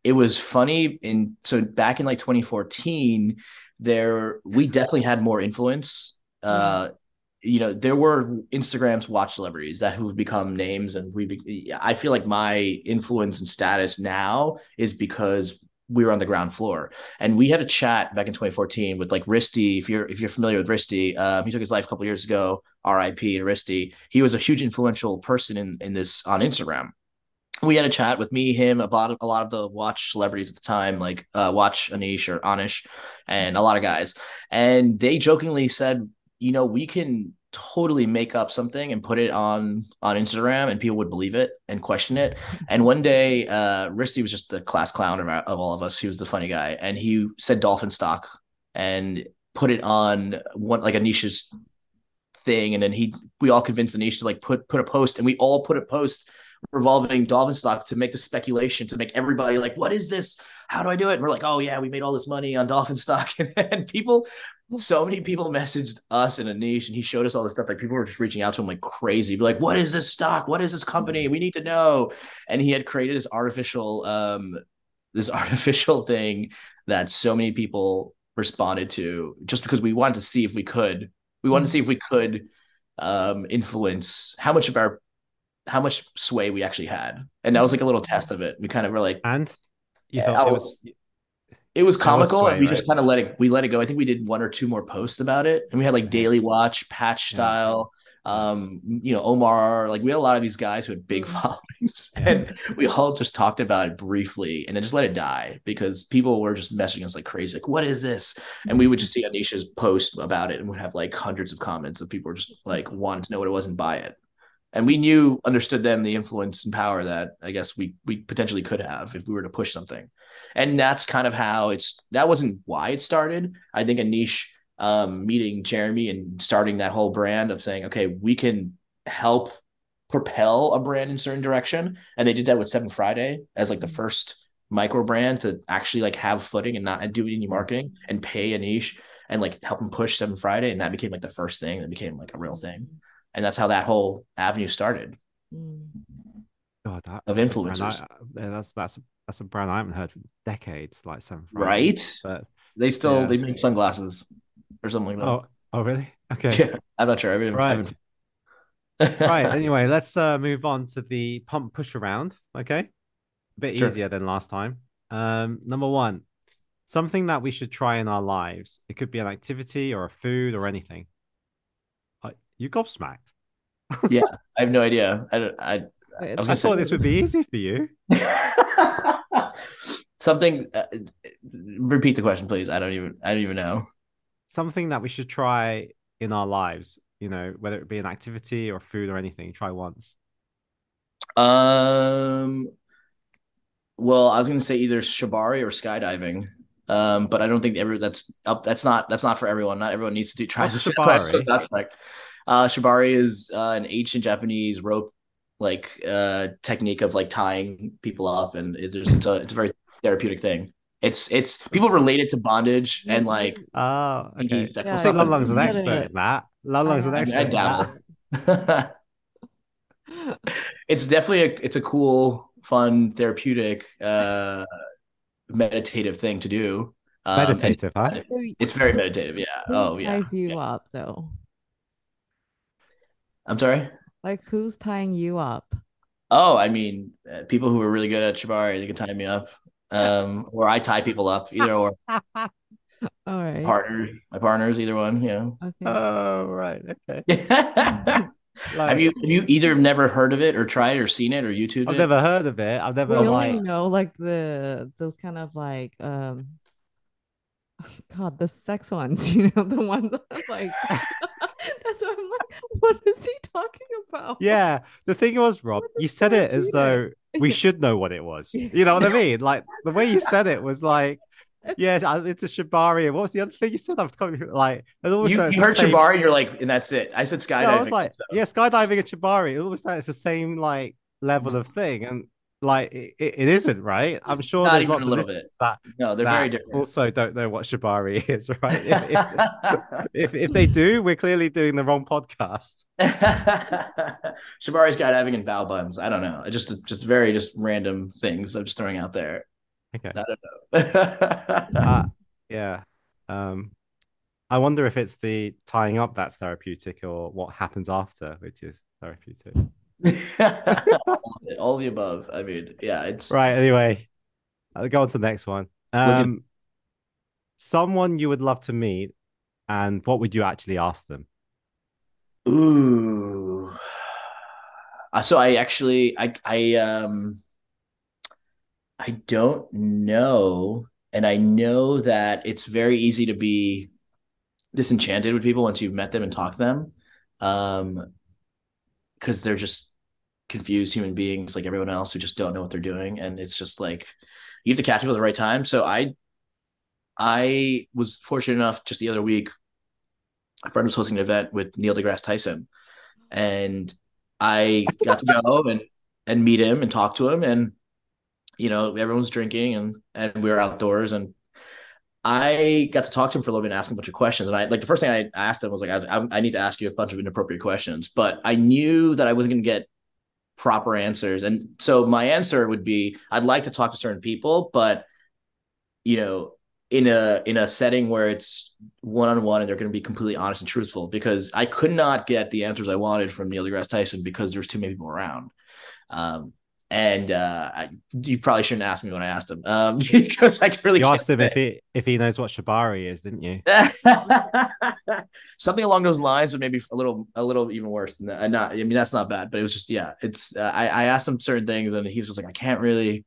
it was funny in so back in like 2014 there we definitely had more influence uh you know there were instagram's watch celebrities that who've become names and we be, i feel like my influence and status now is because we were on the ground floor and we had a chat back in 2014 with like Risty. If you're if you're familiar with Risty, um, he took his life a couple years ago. R.I.P. to Risty. He was a huge influential person in in this on Instagram. We had a chat with me, him, about a lot of the watch celebrities at the time, like uh, Watch Anish or Anish, and a lot of guys. And they jokingly said, you know, we can totally make up something and put it on on Instagram, and people would believe it and question it. And one day, uh, Risty was just the class clown of, of all of us. He was the funny guy, and he said dolphin stock and put it on one like Anish's thing, and then he we all convinced Anish to like put put a post, and we all put a post revolving dolphin stock to make the speculation to make everybody like, what is this? How do I do it? And we're like, oh yeah, we made all this money on dolphin stock, and, and people. So many people messaged us in a niche and he showed us all this stuff. Like people were just reaching out to him like crazy, be like, "What is this stock? What is this company? We need to know." And he had created this artificial, um, this artificial thing that so many people responded to just because we wanted to see if we could we wanted to see if we could um influence how much of our how much sway we actually had and that was like a little test of it we kind of were like And you Yeah, thought it was it was comical sway, and we right? just kind of let it we let it go i think we did one or two more posts about it and we had like daily watch patch Yeah. style um you know omar like we had a lot of these guys who had big Mm. followings Yeah. and we all just talked about it briefly and then just let it die because people were just messaging us like crazy like what is this and we would just see anisha's post about it and would have like hundreds of comments of people just like wanting to know what it was and buy it and we knew understood then the influence and power that I guess we we potentially could have if we were to push something, and that's kind of how it's that wasn't why it started. I think Anish um, meeting Jeremy and starting that whole brand of saying, okay, we can help propel a brand in certain direction, and they did that with Seven Friday as like the first micro brand to actually like have footing and not do any marketing and pay Anish and like help him push Seven Friday, and that became like the first thing that became like a real thing and that's how that whole avenue started. Mm. God, that, Of that's a influencers. I- yeah, that's that's a, that's a brand I haven't heard for decades, like Seven Friday. Right? But They still Yeah, they make sunglasses or something like that. oh, oh, really? Okay. Yeah, I'm not sure. I I Right. right. Anyway, let's uh, move on to the pump push around. Okay, a bit Sure. easier than last time. Um, number one, something that we should try in our lives. It could be an activity or a food or anything. Uh, you gobsmacked. Yeah, I have no idea. I don't. I, I say- thought this would be easy for you. something. Uh, repeat the question, please. I don't even. I don't even know. Something that we should try in our lives. You know, whether it be an activity or food or anything. Try once. Um. Well, I was going to say either shibari or skydiving. Um, but I don't think ever that's up. That's not that's not for everyone. Not everyone needs to do try What's this shibari? That's like, uh, shibari is uh, an ancient Japanese rope like uh technique of like tying people up, and it, there's it's a it's a very therapeutic thing. It's it's people relate it to bondage and like Oh, okay. Indeed, Yeah, See, I Lung Lung's an expert it. in that. Lung Lung's an I- I expert in that. dabble. it's definitely a it's a cool, fun, therapeutic, uh, meditative thing to do. Um, Meditative, huh? It's very meditative. Yeah. who Oh yeah. ties you Yeah. up though? I'm sorry. Like who's tying you up? Oh, I mean, uh, people who are really good at shibari, they can tie me up. Um, or I tie people up, either or All right. partner, my partners, either one. You know. Okay. Oh, right. Okay. have you have you either never heard of it or tried or seen it or YouTube? I've it? never heard of it. I've never we only like. know like the those kind of like um God, the sex ones, you know, the ones like that's what I'm like, what is he talking about? Yeah, the thing was, Rob, What's you said it as though we should know what it was. You know what I mean? Like the way you said it was like, yeah, it's a shibari. And what was the other thing you said? I've got like, it almost You, like it's you the heard same- shibari, you're like, and that's it. I said skydiving. No, I was like, so- yeah, skydiving and shibari. It almost like it's the same like level mm-hmm. of thing, and like it, it isn't, right? I'm sure Not there's lots a of little listeners bit. that, no, they're that very different. also don't know what shibari is, right? If, if, if they do, we're clearly doing the wrong podcast. Shibari's skydiving and bow buns. I don't know. Just just very just random things I'm just throwing out there. Okay. I don't know. uh, yeah. Um, I wonder if it's the tying up that's therapeutic or what happens after, which is therapeutic. all, of it, all the above. I mean, yeah, it's Right. Anyway, I'll go on to the next one. Um, someone you would love to meet, and what would you actually ask them? Ooh. Uh, so I actually I I um I don't know and I know that it's very easy to be disenchanted with people once you've met them and talked to them. Um because they're just confused human beings like everyone else who just don't know what they're doing. And it's just like you have to catch people at the right time. So I I was fortunate enough just the other week a friend was hosting an event with Neil deGrasse Tyson, and I got to go and and meet him and talk to him, and you know everyone was drinking and and we were outdoors, and I got to talk to him for a little bit and ask him a bunch of questions, and I like the first thing I asked him was like I, was, I, I need to ask you a bunch of inappropriate questions, but I knew that I wasn't going to get proper answers, and so my answer would be I'd like to talk to certain people, but you know in a in a setting where it's one on one and they're going to be completely honest and truthful because I could not get the answers I wanted from Neil deGrasse Tyson because there's too many people around. Um, and uh, I, you probably shouldn't ask me when I asked him um, because I really You can't asked him if he if he knows what shibari is, didn't you? something along those lines, but maybe a little a little even worse than that. Not, I mean, that's not bad, but it was just yeah. It's uh, I I asked him certain things and he was just like I can't really.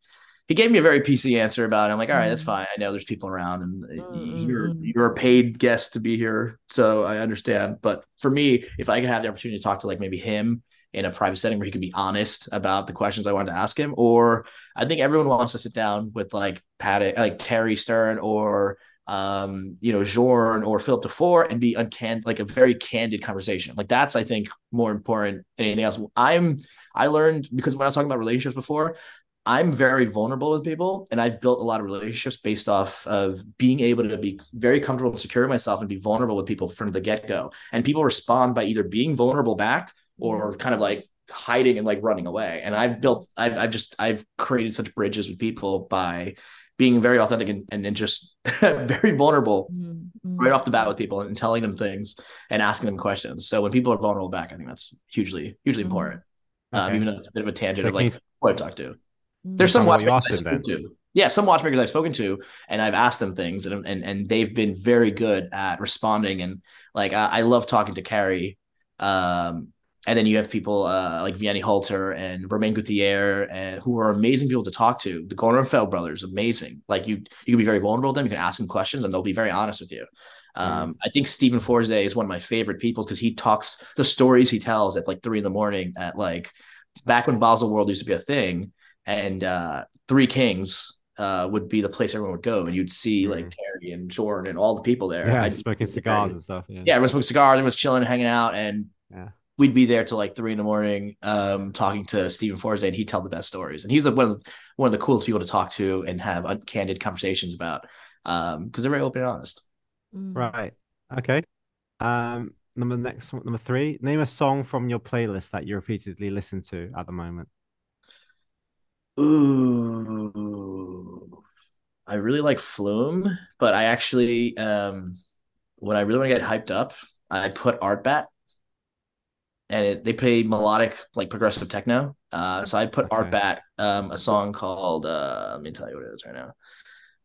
He gave me a very PC answer about it. I'm like, all right, that's Mm. fine. I know there's people around, and Mm, you're mm, mm. you're a paid guest to be here, so I understand. But for me, if I could have the opportunity to talk to like maybe him in a private setting where he could be honest about the questions I wanted to ask him. Or I think everyone wants to sit down with like Pat, like Thierry Stern or um, you know, Journe or Philippe Dufour and be uncanned, like a very candid conversation. Like that's, I think, more important than anything else. I'm, I learned because when I was talking about relationships before, I'm very vulnerable with people and I've built a lot of relationships based off of being able to be very comfortable and secure myself and be vulnerable with people from the get go. And people respond by either being vulnerable back or kind of like hiding and like running away. And I've built, I've, I've just, I've created such bridges with people by being very authentic and, and, and just very vulnerable mm-hmm. right off the bat with people and telling them things and asking them questions. So when people are vulnerable back, I think that's hugely, hugely mm-hmm. important. Um, okay. Um, even though it's a bit of a tangent so of like who I've talked to. Mm-hmm. There's some watchmakers I've spoken to. Yeah, some watchmakers I've spoken to, and I've asked them things, and and and they've been very good at responding. And like I, I love talking to Kari. Um, and then you have people uh, like Vianney Halter and Romain Gauthier, and who are amazing people to talk to. The Grönefeld brothers, amazing. Like you, you can be very vulnerable to them. You can ask them questions, and they'll be very honest with you. Um, mm. I think Stephen Forsey is one of my favorite people because he talks the stories he tells at like three in the morning at like back when Baselworld used to be a thing, and uh, Three Kings uh, would be the place everyone would go, and you'd see like mm. Terry and Jordan and all the people there. Yeah, I'd, smoking cigars and stuff. Yeah, yeah everyone smoking cigars, everyone was chilling, hanging out, and yeah we'd be there till like three in the morning, um, talking to Stephen Forsey, and he'd tell the best stories. And he's like one of the, one of the coolest people to talk to and have candid conversations about, um, because they're very open and honest. Mm. Right. Okay. Um, number next number three. Name a song from your playlist that you repeatedly listen to at the moment. Ooh, I really like Flume, but I actually, um, when I really want to get hyped up, I put Artbat and it, they play melodic like progressive techno. Uh, so I put okay. Artbat um, a song called uh, let me tell you what it is right now.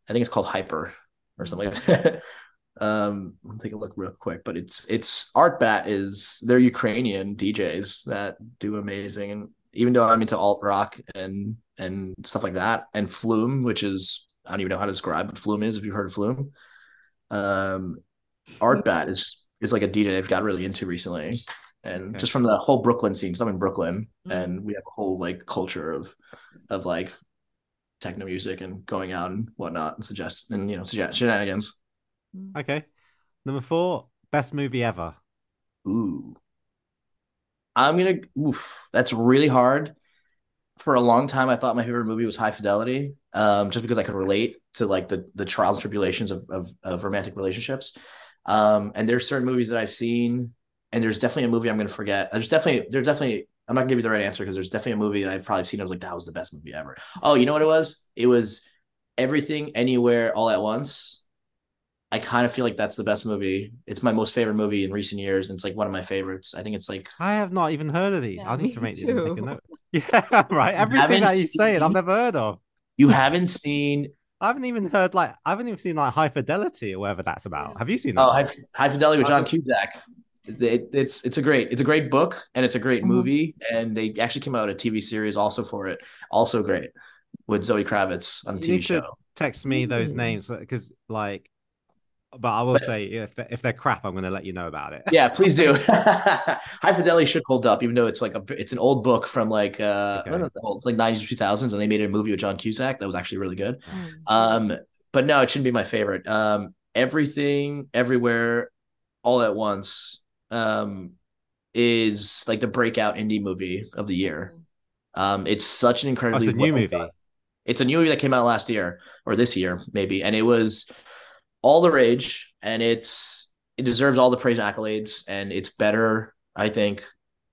I think it's called Hyper or something like that. um, I'll take a look real quick, but it's it's Artbat is they're Ukrainian DJs that do amazing, and even though I'm into alt rock and and stuff like that, and Flume, which is I don't even know how to describe what Flume is if you've heard of Flume. Um, Artbat is is like a DJ I've got really into recently and okay. just from the whole Brooklyn scene, because I'm in Brooklyn mm-hmm. and we have a whole like culture of of like techno music and going out and whatnot and suggest and you know suggest shenanigans. Mm. Okay. Number four, best movie ever. Ooh. I'm gonna oof, that's really hard. For a long time, I thought my favorite movie was High Fidelity, um, just because I could relate to like the the trials and tribulations of of, of romantic relationships. Um, and there's certain movies that I've seen and there's definitely a movie I'm going to forget. There's definitely there's definitely I'm not gonna give you the right answer because there's definitely a movie that I've probably seen. I was like, that was the best movie ever. Oh, you know what it was? It was Everything Anywhere All at Once. I kind of feel like that's the best movie. It's my most favorite movie in recent years, and it's like one of my favorites. I think it's like I have not even heard of these. Yeah, I need to make, make a note. Yeah, right. Everything that he's saying, I've never heard of. You haven't seen I haven't even heard like I haven't even seen like High Fidelity or whatever that's about. Have you seen oh, that? Oh, High, High Fidelity with John Cusack it, it's it's a great it's a great book and it's a great mm-hmm. movie and they actually came out a TV series also for it also great with Zoe Kravitz on the you TV show. text me those mm-hmm. names because like but I will but, say if they're, if they're crap, I'm going to let you know about it. Yeah, please do. High Fidelity should hold up, even though it's like a it's an old book from like uh okay. old, like 90s 2000s, and they made a movie with John Cusack that was actually really good. Mm. Um, but no, it shouldn't be my favorite. Um, everything, everywhere, all at once um, is like the breakout indie movie of the year. Um, it's such an incredibly oh, it's a new movie. It's a new movie that came out last year or this year maybe, and it was all the rage, and it's it deserves all the praise and accolades, and it's better, I think.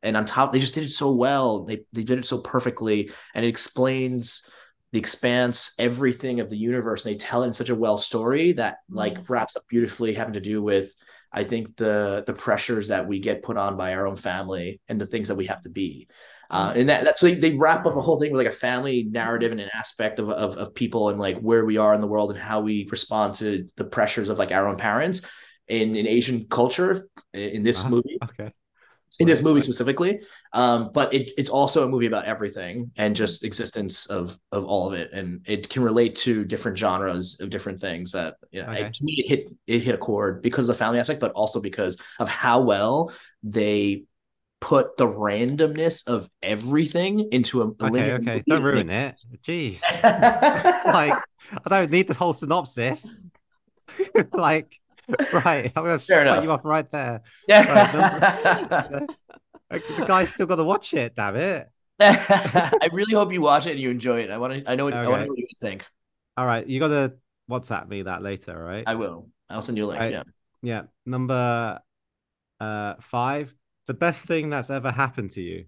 And on top, they just did it so well. They they did it so perfectly, and it explains the expanse, everything of the universe, and they tell it in such a well story that like mm-hmm. wraps up beautifully, having to do with I think the the pressures that we get put on by our own family and the things that we have to be. Uh, mm-hmm. and that that's so they, they wrap up a whole thing with like a family narrative and an aspect of, of of people and like where we are in the world and how we respond to the pressures of like our own parents in in Asian culture in this uh, movie. Okay in this movie specifically. Um, but it, it's also a movie about everything and just existence of of all of it, and it can relate to different genres of different things. That you know, okay. to me, it hit it hit a chord because of the family aspect, but also because of how well they put the randomness of everything into a, Okay, okay. movie, Don't ruin it. Jeez. like I don't need the whole synopsis. like, right, I'm gonna Fair cut enough. you off right there. Yeah. Like, the guy's still got to watch it. Damn it! I really hope you watch it and you enjoy it. I want to. I know. What, I want to know what you think. All right, you got to WhatsApp me that later, right? I will. I'll send you a link. I- yeah. Yeah, number uh five. The best thing that's ever happened to you.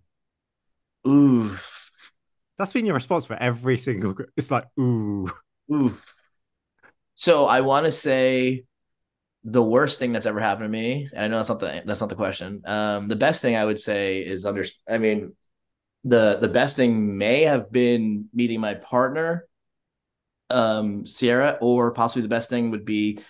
Ooh. That's been your response for every single. It's like ooh. Oof. So I want to say the worst thing that's ever happened to me, and I know that's not the that's not the question. Um, the best thing I would say is under. I mean, the the best thing may have been meeting my partner, um, Sierra, or possibly the best thing would be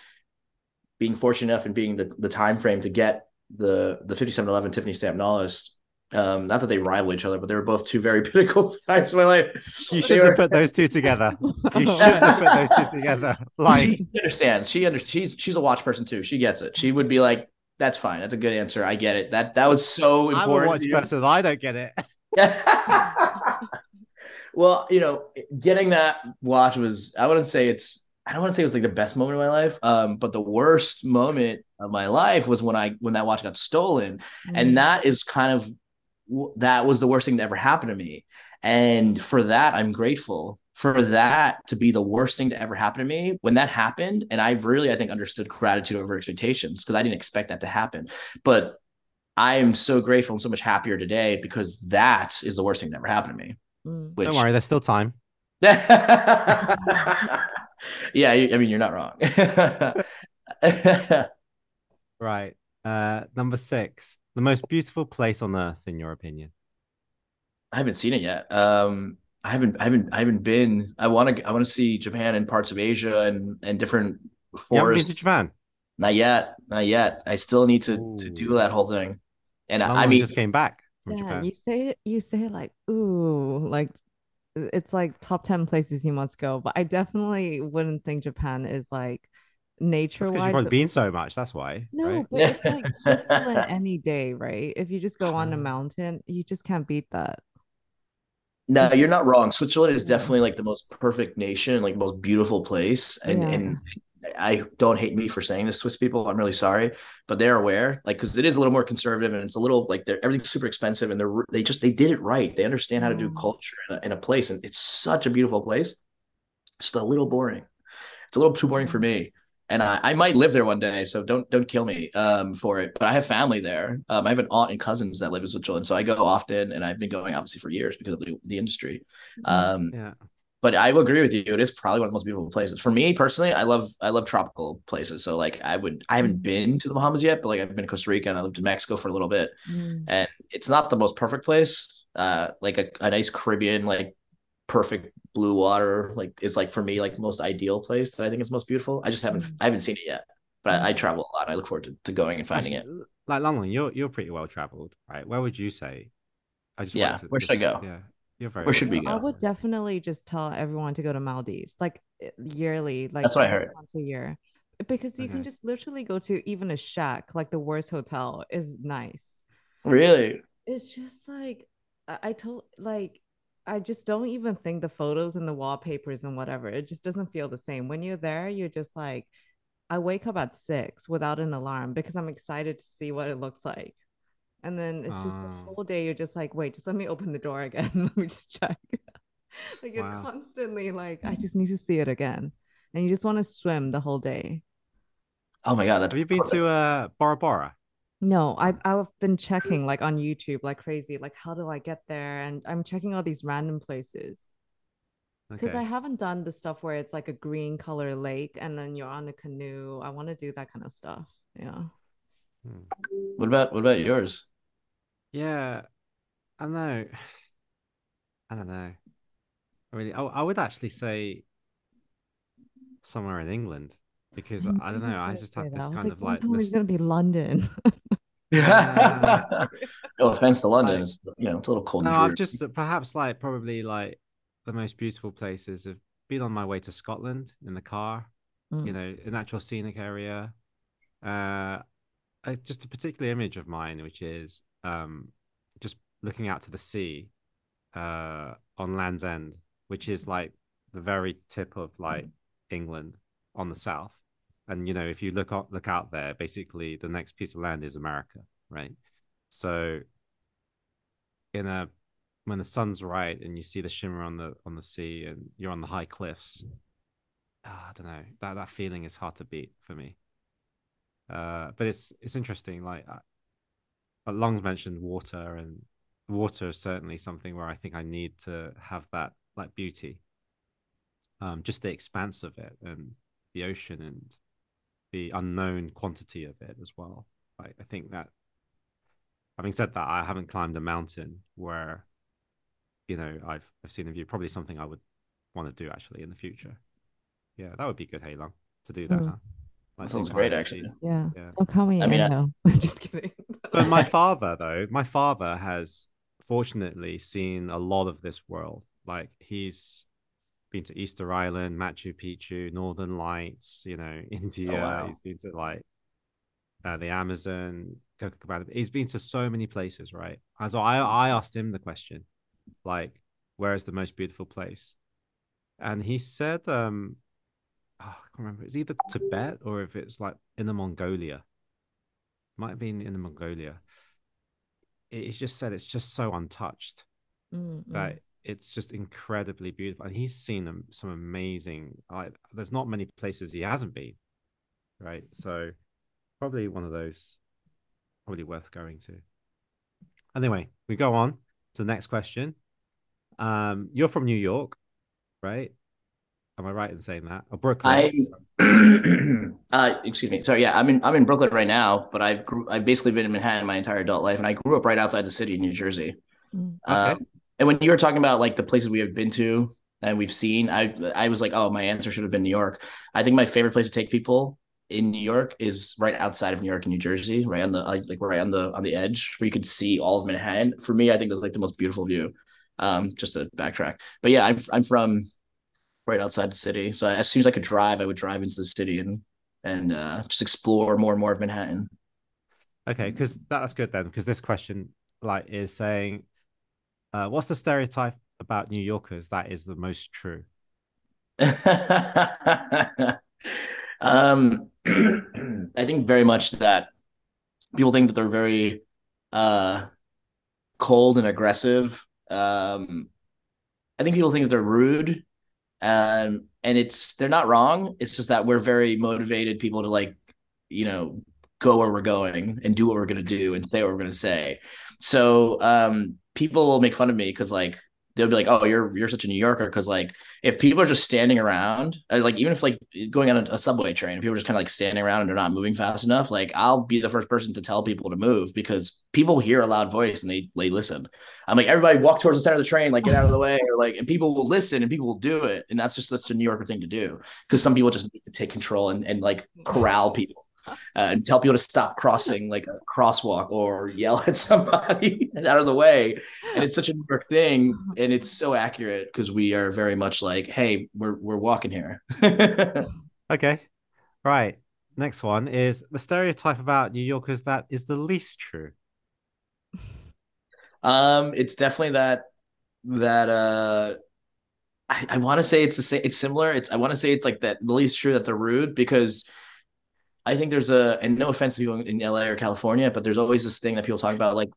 being fortunate enough and being the the time frame to get the the fifty seven eleven Tiffany stamp Nautilus. Um, not that they rival each other, but they were both two very pinnacle times in my life. You should were- have put those two together. You should have put those two together. Like, she understands. She under she's she's a watch person too. She gets it. She would be like, "That's fine. That's a good answer. I get it. That that was so I'm a important." watch person. I don't get it. well, you know, getting that watch was I wouldn't say it's I don't want to say it was like the best moment of my life, um, but the worst moment of my life was when I when that watch got stolen, Mm. and that is kind of that was the worst thing that ever happened to me, and for that I'm grateful for that to be the worst thing to ever happen to me when that happened and i really i think understood gratitude over expectations because i didn't expect that to happen but i am so grateful and so much happier today because that is the worst thing that ever happened to me Mm. which Don't worry, there's still time. yeah you- i mean you're not wrong Right. Uh, number six. The most beautiful place on earth, in your opinion. i haven't seen it yet um i haven't i haven't i haven't been i want to i want to see japan and parts of asia and and different You haven't been forests to Japan. not yet not yet i still need to to do that whole thing and Long i mean just came back from Yeah, Japan. you say it, you say it like, ooh, like it's like top 10 places you must go. But I definitely wouldn't think Japan is like nature because wise. you've probably been so much. That's why. No, right? but it's like Switzerland any day, right? If you just go on a Ah. mountain, you just can't beat that. No, you're not wrong. Switzerland is definitely like the most perfect nation, like most beautiful place. And Yeah. and I don't hate me for saying this, Swiss people. I'm really sorry, but they're aware, like, because it is a little more conservative and it's a little like they're everything's super expensive and they're they just they did it right. They understand how to do culture in a, in a place, and it's such a beautiful place. Just a little boring. It's a little too boring for me. And I, I might live there one day, so don't don't kill me um, for it. But I have family there. Um, I have an aunt and cousins that live in Switzerland, so I go often, and I've been going obviously for years because of the, the industry. Um, Yeah. but I will agree with you. It is probably one of the most beautiful places. For me personally, I love I love tropical places. So like I would I haven't been to the Bahamas yet, but like I've been to Costa Rica and I lived in Mexico for a little bit. Mm. And it's not the most perfect place. Uh like a, a nice Caribbean, like perfect blue water, like is like for me like most ideal place that I think is most beautiful. I just haven't Mm. I haven't seen it yet. But I, I travel a lot. I look forward to, to going and finding it. Like Long Long, you're you're pretty well traveled, right? Where would you say? I just Yeah, to where should I go? Yeah, you're very. Where should we well I would definitely just tell everyone to go to Maldives, like eh, yearly, like That's what I heard. once a year, because you can just literally go to even a shack, like the worst hotel is nice. Really? It's just like I, I told, like I just don't even think the photos and the wallpapers and whatever, it just doesn't feel the same. When you're there, you're just like, I wake up at six without an alarm because I'm excited to see what it looks like. And then it's just the Oh. whole day, you're just like, wait, just let me open the door again. let me just check. like you're Wow. constantly like, I just need to see it again. And you just want to swim the whole day. Oh my god, Have you been to uh, Bora Bora? No, I've I've been checking like on YouTube like crazy. Like, how do I get there? And I'm checking all these random places. Because Okay. I haven't done the stuff where it's like a green color lake and then you're on a canoe. I want to do that kind of stuff. Yeah. Hmm. what about what about yours? Yeah, I don't know. I don't know. I really, I, I would actually say somewhere in England because I, I don't know. I just have this kind like, of one like time this. it's gonna be London. no offense to London, Like- it's, you know, it's a little cold. No, I've just perhaps like probably like the most beautiful places have been on my way to Scotland in the car. You Mm. know, a natural scenic area. Uh, uh, just a particular image of mine, which is um just looking out to the sea uh, on Land's End, which is like the very tip of like England on the south. And you know, if you look out, look out there, basically the next piece of land is America, right? So, in a when the sun's right and you see the shimmer on the on the sea and you're on the high cliffs, ah, I don't know that that feeling is hard to beat for me. Uh, but it's it's interesting. Like, uh, Long's mentioned water, and water is certainly something where I think I need to have that like beauty. Um, just the expanse of it and the ocean and the unknown quantity of it as well. Like, I think that. Having said that, I haven't climbed a mountain where you know I've I've seen a view. Probably something I would want to do actually in the future. Yeah, that would be good, Hey Long, to do that. Mm. Huh? Like, That sounds great, actually. sea. Yeah. Yeah. Don't call me I mean, I- though. Just kidding. But my father, though, my father has fortunately seen a lot of this world. Like he's been to Easter Island, Machu Picchu, Northern Lights, you know, India. wow. He's been to like uh, the Amazon, Copacabana. He's been to so many places, right? And so I, I asked him the question, like, where is the most beautiful place? And he said, um, oh, I can't remember. It's either Tibet or if it's like in the Mongolia. Might have been in the Mongolia. It's just said it's just so untouched Mm, mm. that it's just incredibly beautiful. And he's seen some amazing. Like, there's not many places he hasn't been, right? So probably one of those, probably worth going to. Anyway, we go on to the next question. Um, you're from New York, right? Am I right in saying that? Or Brooklyn? I'm, uh, excuse me. Sorry, yeah, I'm in I'm in Brooklyn right now, but I've grew, I've basically been in Manhattan my entire adult life, and I grew up right outside the city, in New Jersey. Mm. Um, and when you were talking about like the places we have been to and we've seen, I I was like, oh, my answer should have been New York. I think my favorite place to take people in New York is right outside of New York in New Jersey, right on the like right on the on the edge where you could see all of Manhattan. For me, I think that's like the most beautiful view. Um, just to backtrack, but yeah, I'm I'm from right outside the city, so as soon as I could drive, I would drive into the city and and uh, just explore more and more of Manhattan. Okay, because that's good then. Because this question, like, is saying, uh, what's the stereotype about New Yorkers that is the most true? um, I think very much that people think that they're very uh, cold and aggressive. Um, I think people think that they're rude, um, and it's they're not wrong. It's just that we're very motivated people to like, you know, go where we're going and do what we're gonna do and say what we're gonna say. So um, people will make fun of me because like they'll be like, "Oh, you're you're such a New Yorker," because like if people are just standing around, uh, like even if like going on a, a subway train, if people are just kind of like standing around and they're not moving fast enough, like I'll be the first person to tell people to move because people hear a loud voice and they they listen. I'm like, everybody walk towards the center of the train, like get out of the way, or like, and people will listen and people will do it, and that's just that's the New Yorker thing to do because some people just need to take control and and like corral people. Uh, and tell people to stop crossing like a crosswalk or yell at somebody out of the way and it's such a New York thing, and it's so accurate because we are very much like, hey, we're we're walking here. Okay, right. Next one is the stereotype about New Yorkers that is the least true. um, it's definitely that that uh, I, I want to say it's the same. It's similar. It's I want to say it's like that. The least true that they're rude because I think there's a and no offense to people in LA or California, but there's always this thing that people talk about like.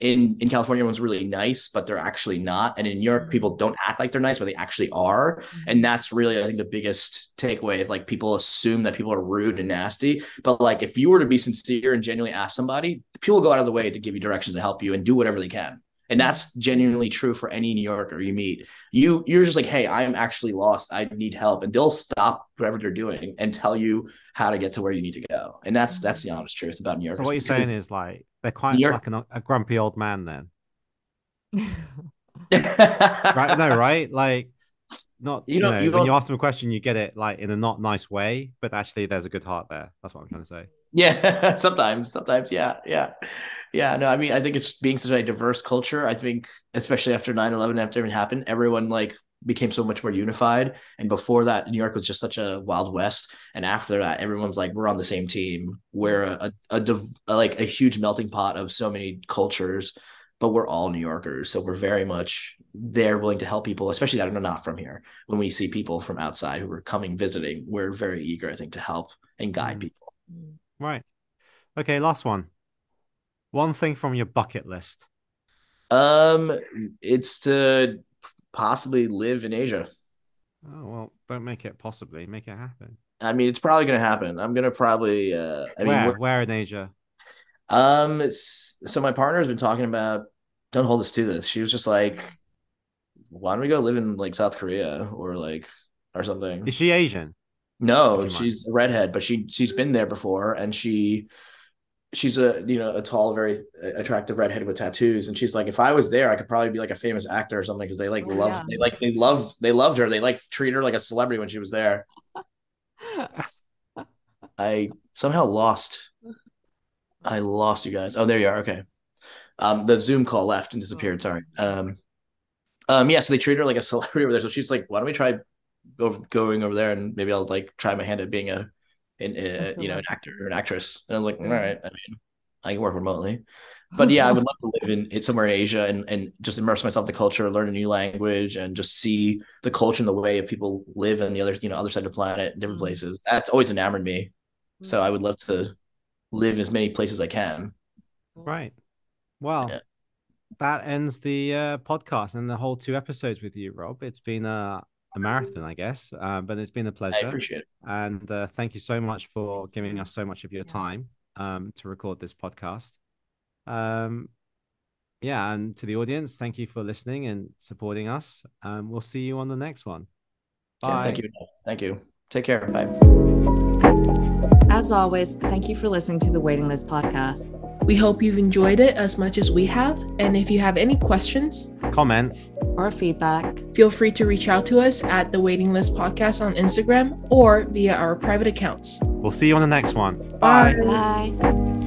In, in California, everyone's really nice, but they're actually not. And in New York, mm-hmm. people don't act like they're nice, but they actually are. Mm-hmm. and that's really i think the biggest takeaway is like people assume that people are rude and nasty but like if you were to be sincere and genuinely ask somebody people go out of the way to give you directions to help you and do whatever they can and that's genuinely true for any new yorker you meet you you're just like hey i'm actually lost i need help and they'll stop whatever they're doing and tell you how to get to where you need to go and that's that's the honest truth about new york So what you're saying is like they're quite York- like an, a grumpy old man then, right? no, right? Like not You you, know you when you ask them a question, you get it like in a not nice way, but actually there's a good heart there. That's what I'm trying to say. Yeah, sometimes, sometimes, yeah, yeah, yeah. No, I mean, I think it's being such a diverse culture. I think, especially after 9 11, after everything happened, everyone like became so much more unified. And before that, New York was just such a wild west. And after that, everyone's like, we're on the same team. We're a, a, div- a like a huge melting pot of so many cultures but we're all New Yorkers, so we're very much they're willing to help people, especially that are not from here. When we see people from outside who are coming visiting, we're very eager, I think, to help and guide Mm. people. Right. Okay, last one. One thing from your bucket list. Um, it's to possibly live in Asia. Oh well, don't make it possibly. Make it happen. I mean, it's probably going to happen. I'm going to probably. Uh, I where? we're- Where in Asia? Um, so my partner has been talking about. Don't hold us to this. She was just like, "Why don't we go live in like South Korea or like or something?" Is she Asian? No, she's a redhead, but she she's been there before, and she she's a you know a tall, very attractive redhead with tattoos, and she's like, if I was there, I could probably be like a famous actor or something because they like Oh, love yeah. they like they love they loved her. They like treat her like a celebrity when she was there. I somehow lost. I lost you guys. Oh, there you are. Okay. Um, the Zoom call left and disappeared. Sorry. Um, um, yeah. So they treat her like a celebrity over there. So she's like, "Why don't we try over, going over there and maybe I'll like try my hand at being a, in, uh, you know, an actor or an actress." And I'm like, "All right. I mean, I can work remotely." But yeah, I would love to live in, in somewhere in Asia and, and just immerse myself in the culture, learn a new language, and just see the culture and the way of people live in the other, you know, other side of the planet, different Mhm. places. That's always enamored me. So I would love to live in as many places as I can. Right. Well, Yeah. that ends the uh, podcast and the whole two episodes with you, Rob. It's been a, a marathon, I guess, uh, but it's been a pleasure. appreciate it. And uh, thank you so much for giving us so much of your time um, to record this podcast. Um, yeah, and to the audience, thank you for listening and supporting us. Um, we'll see you on the next one. Yeah, Bye. thank you. Thank you. Take care. Bye. As always, thank you for listening to the Waiting List podcast. We hope you've enjoyed it as much as we have. And if you have any questions, Comments. Or feedback. feel free to reach out to us at the Waiting List Podcast on Instagram or via our private accounts. We'll see you on the next one. Bye. Bye.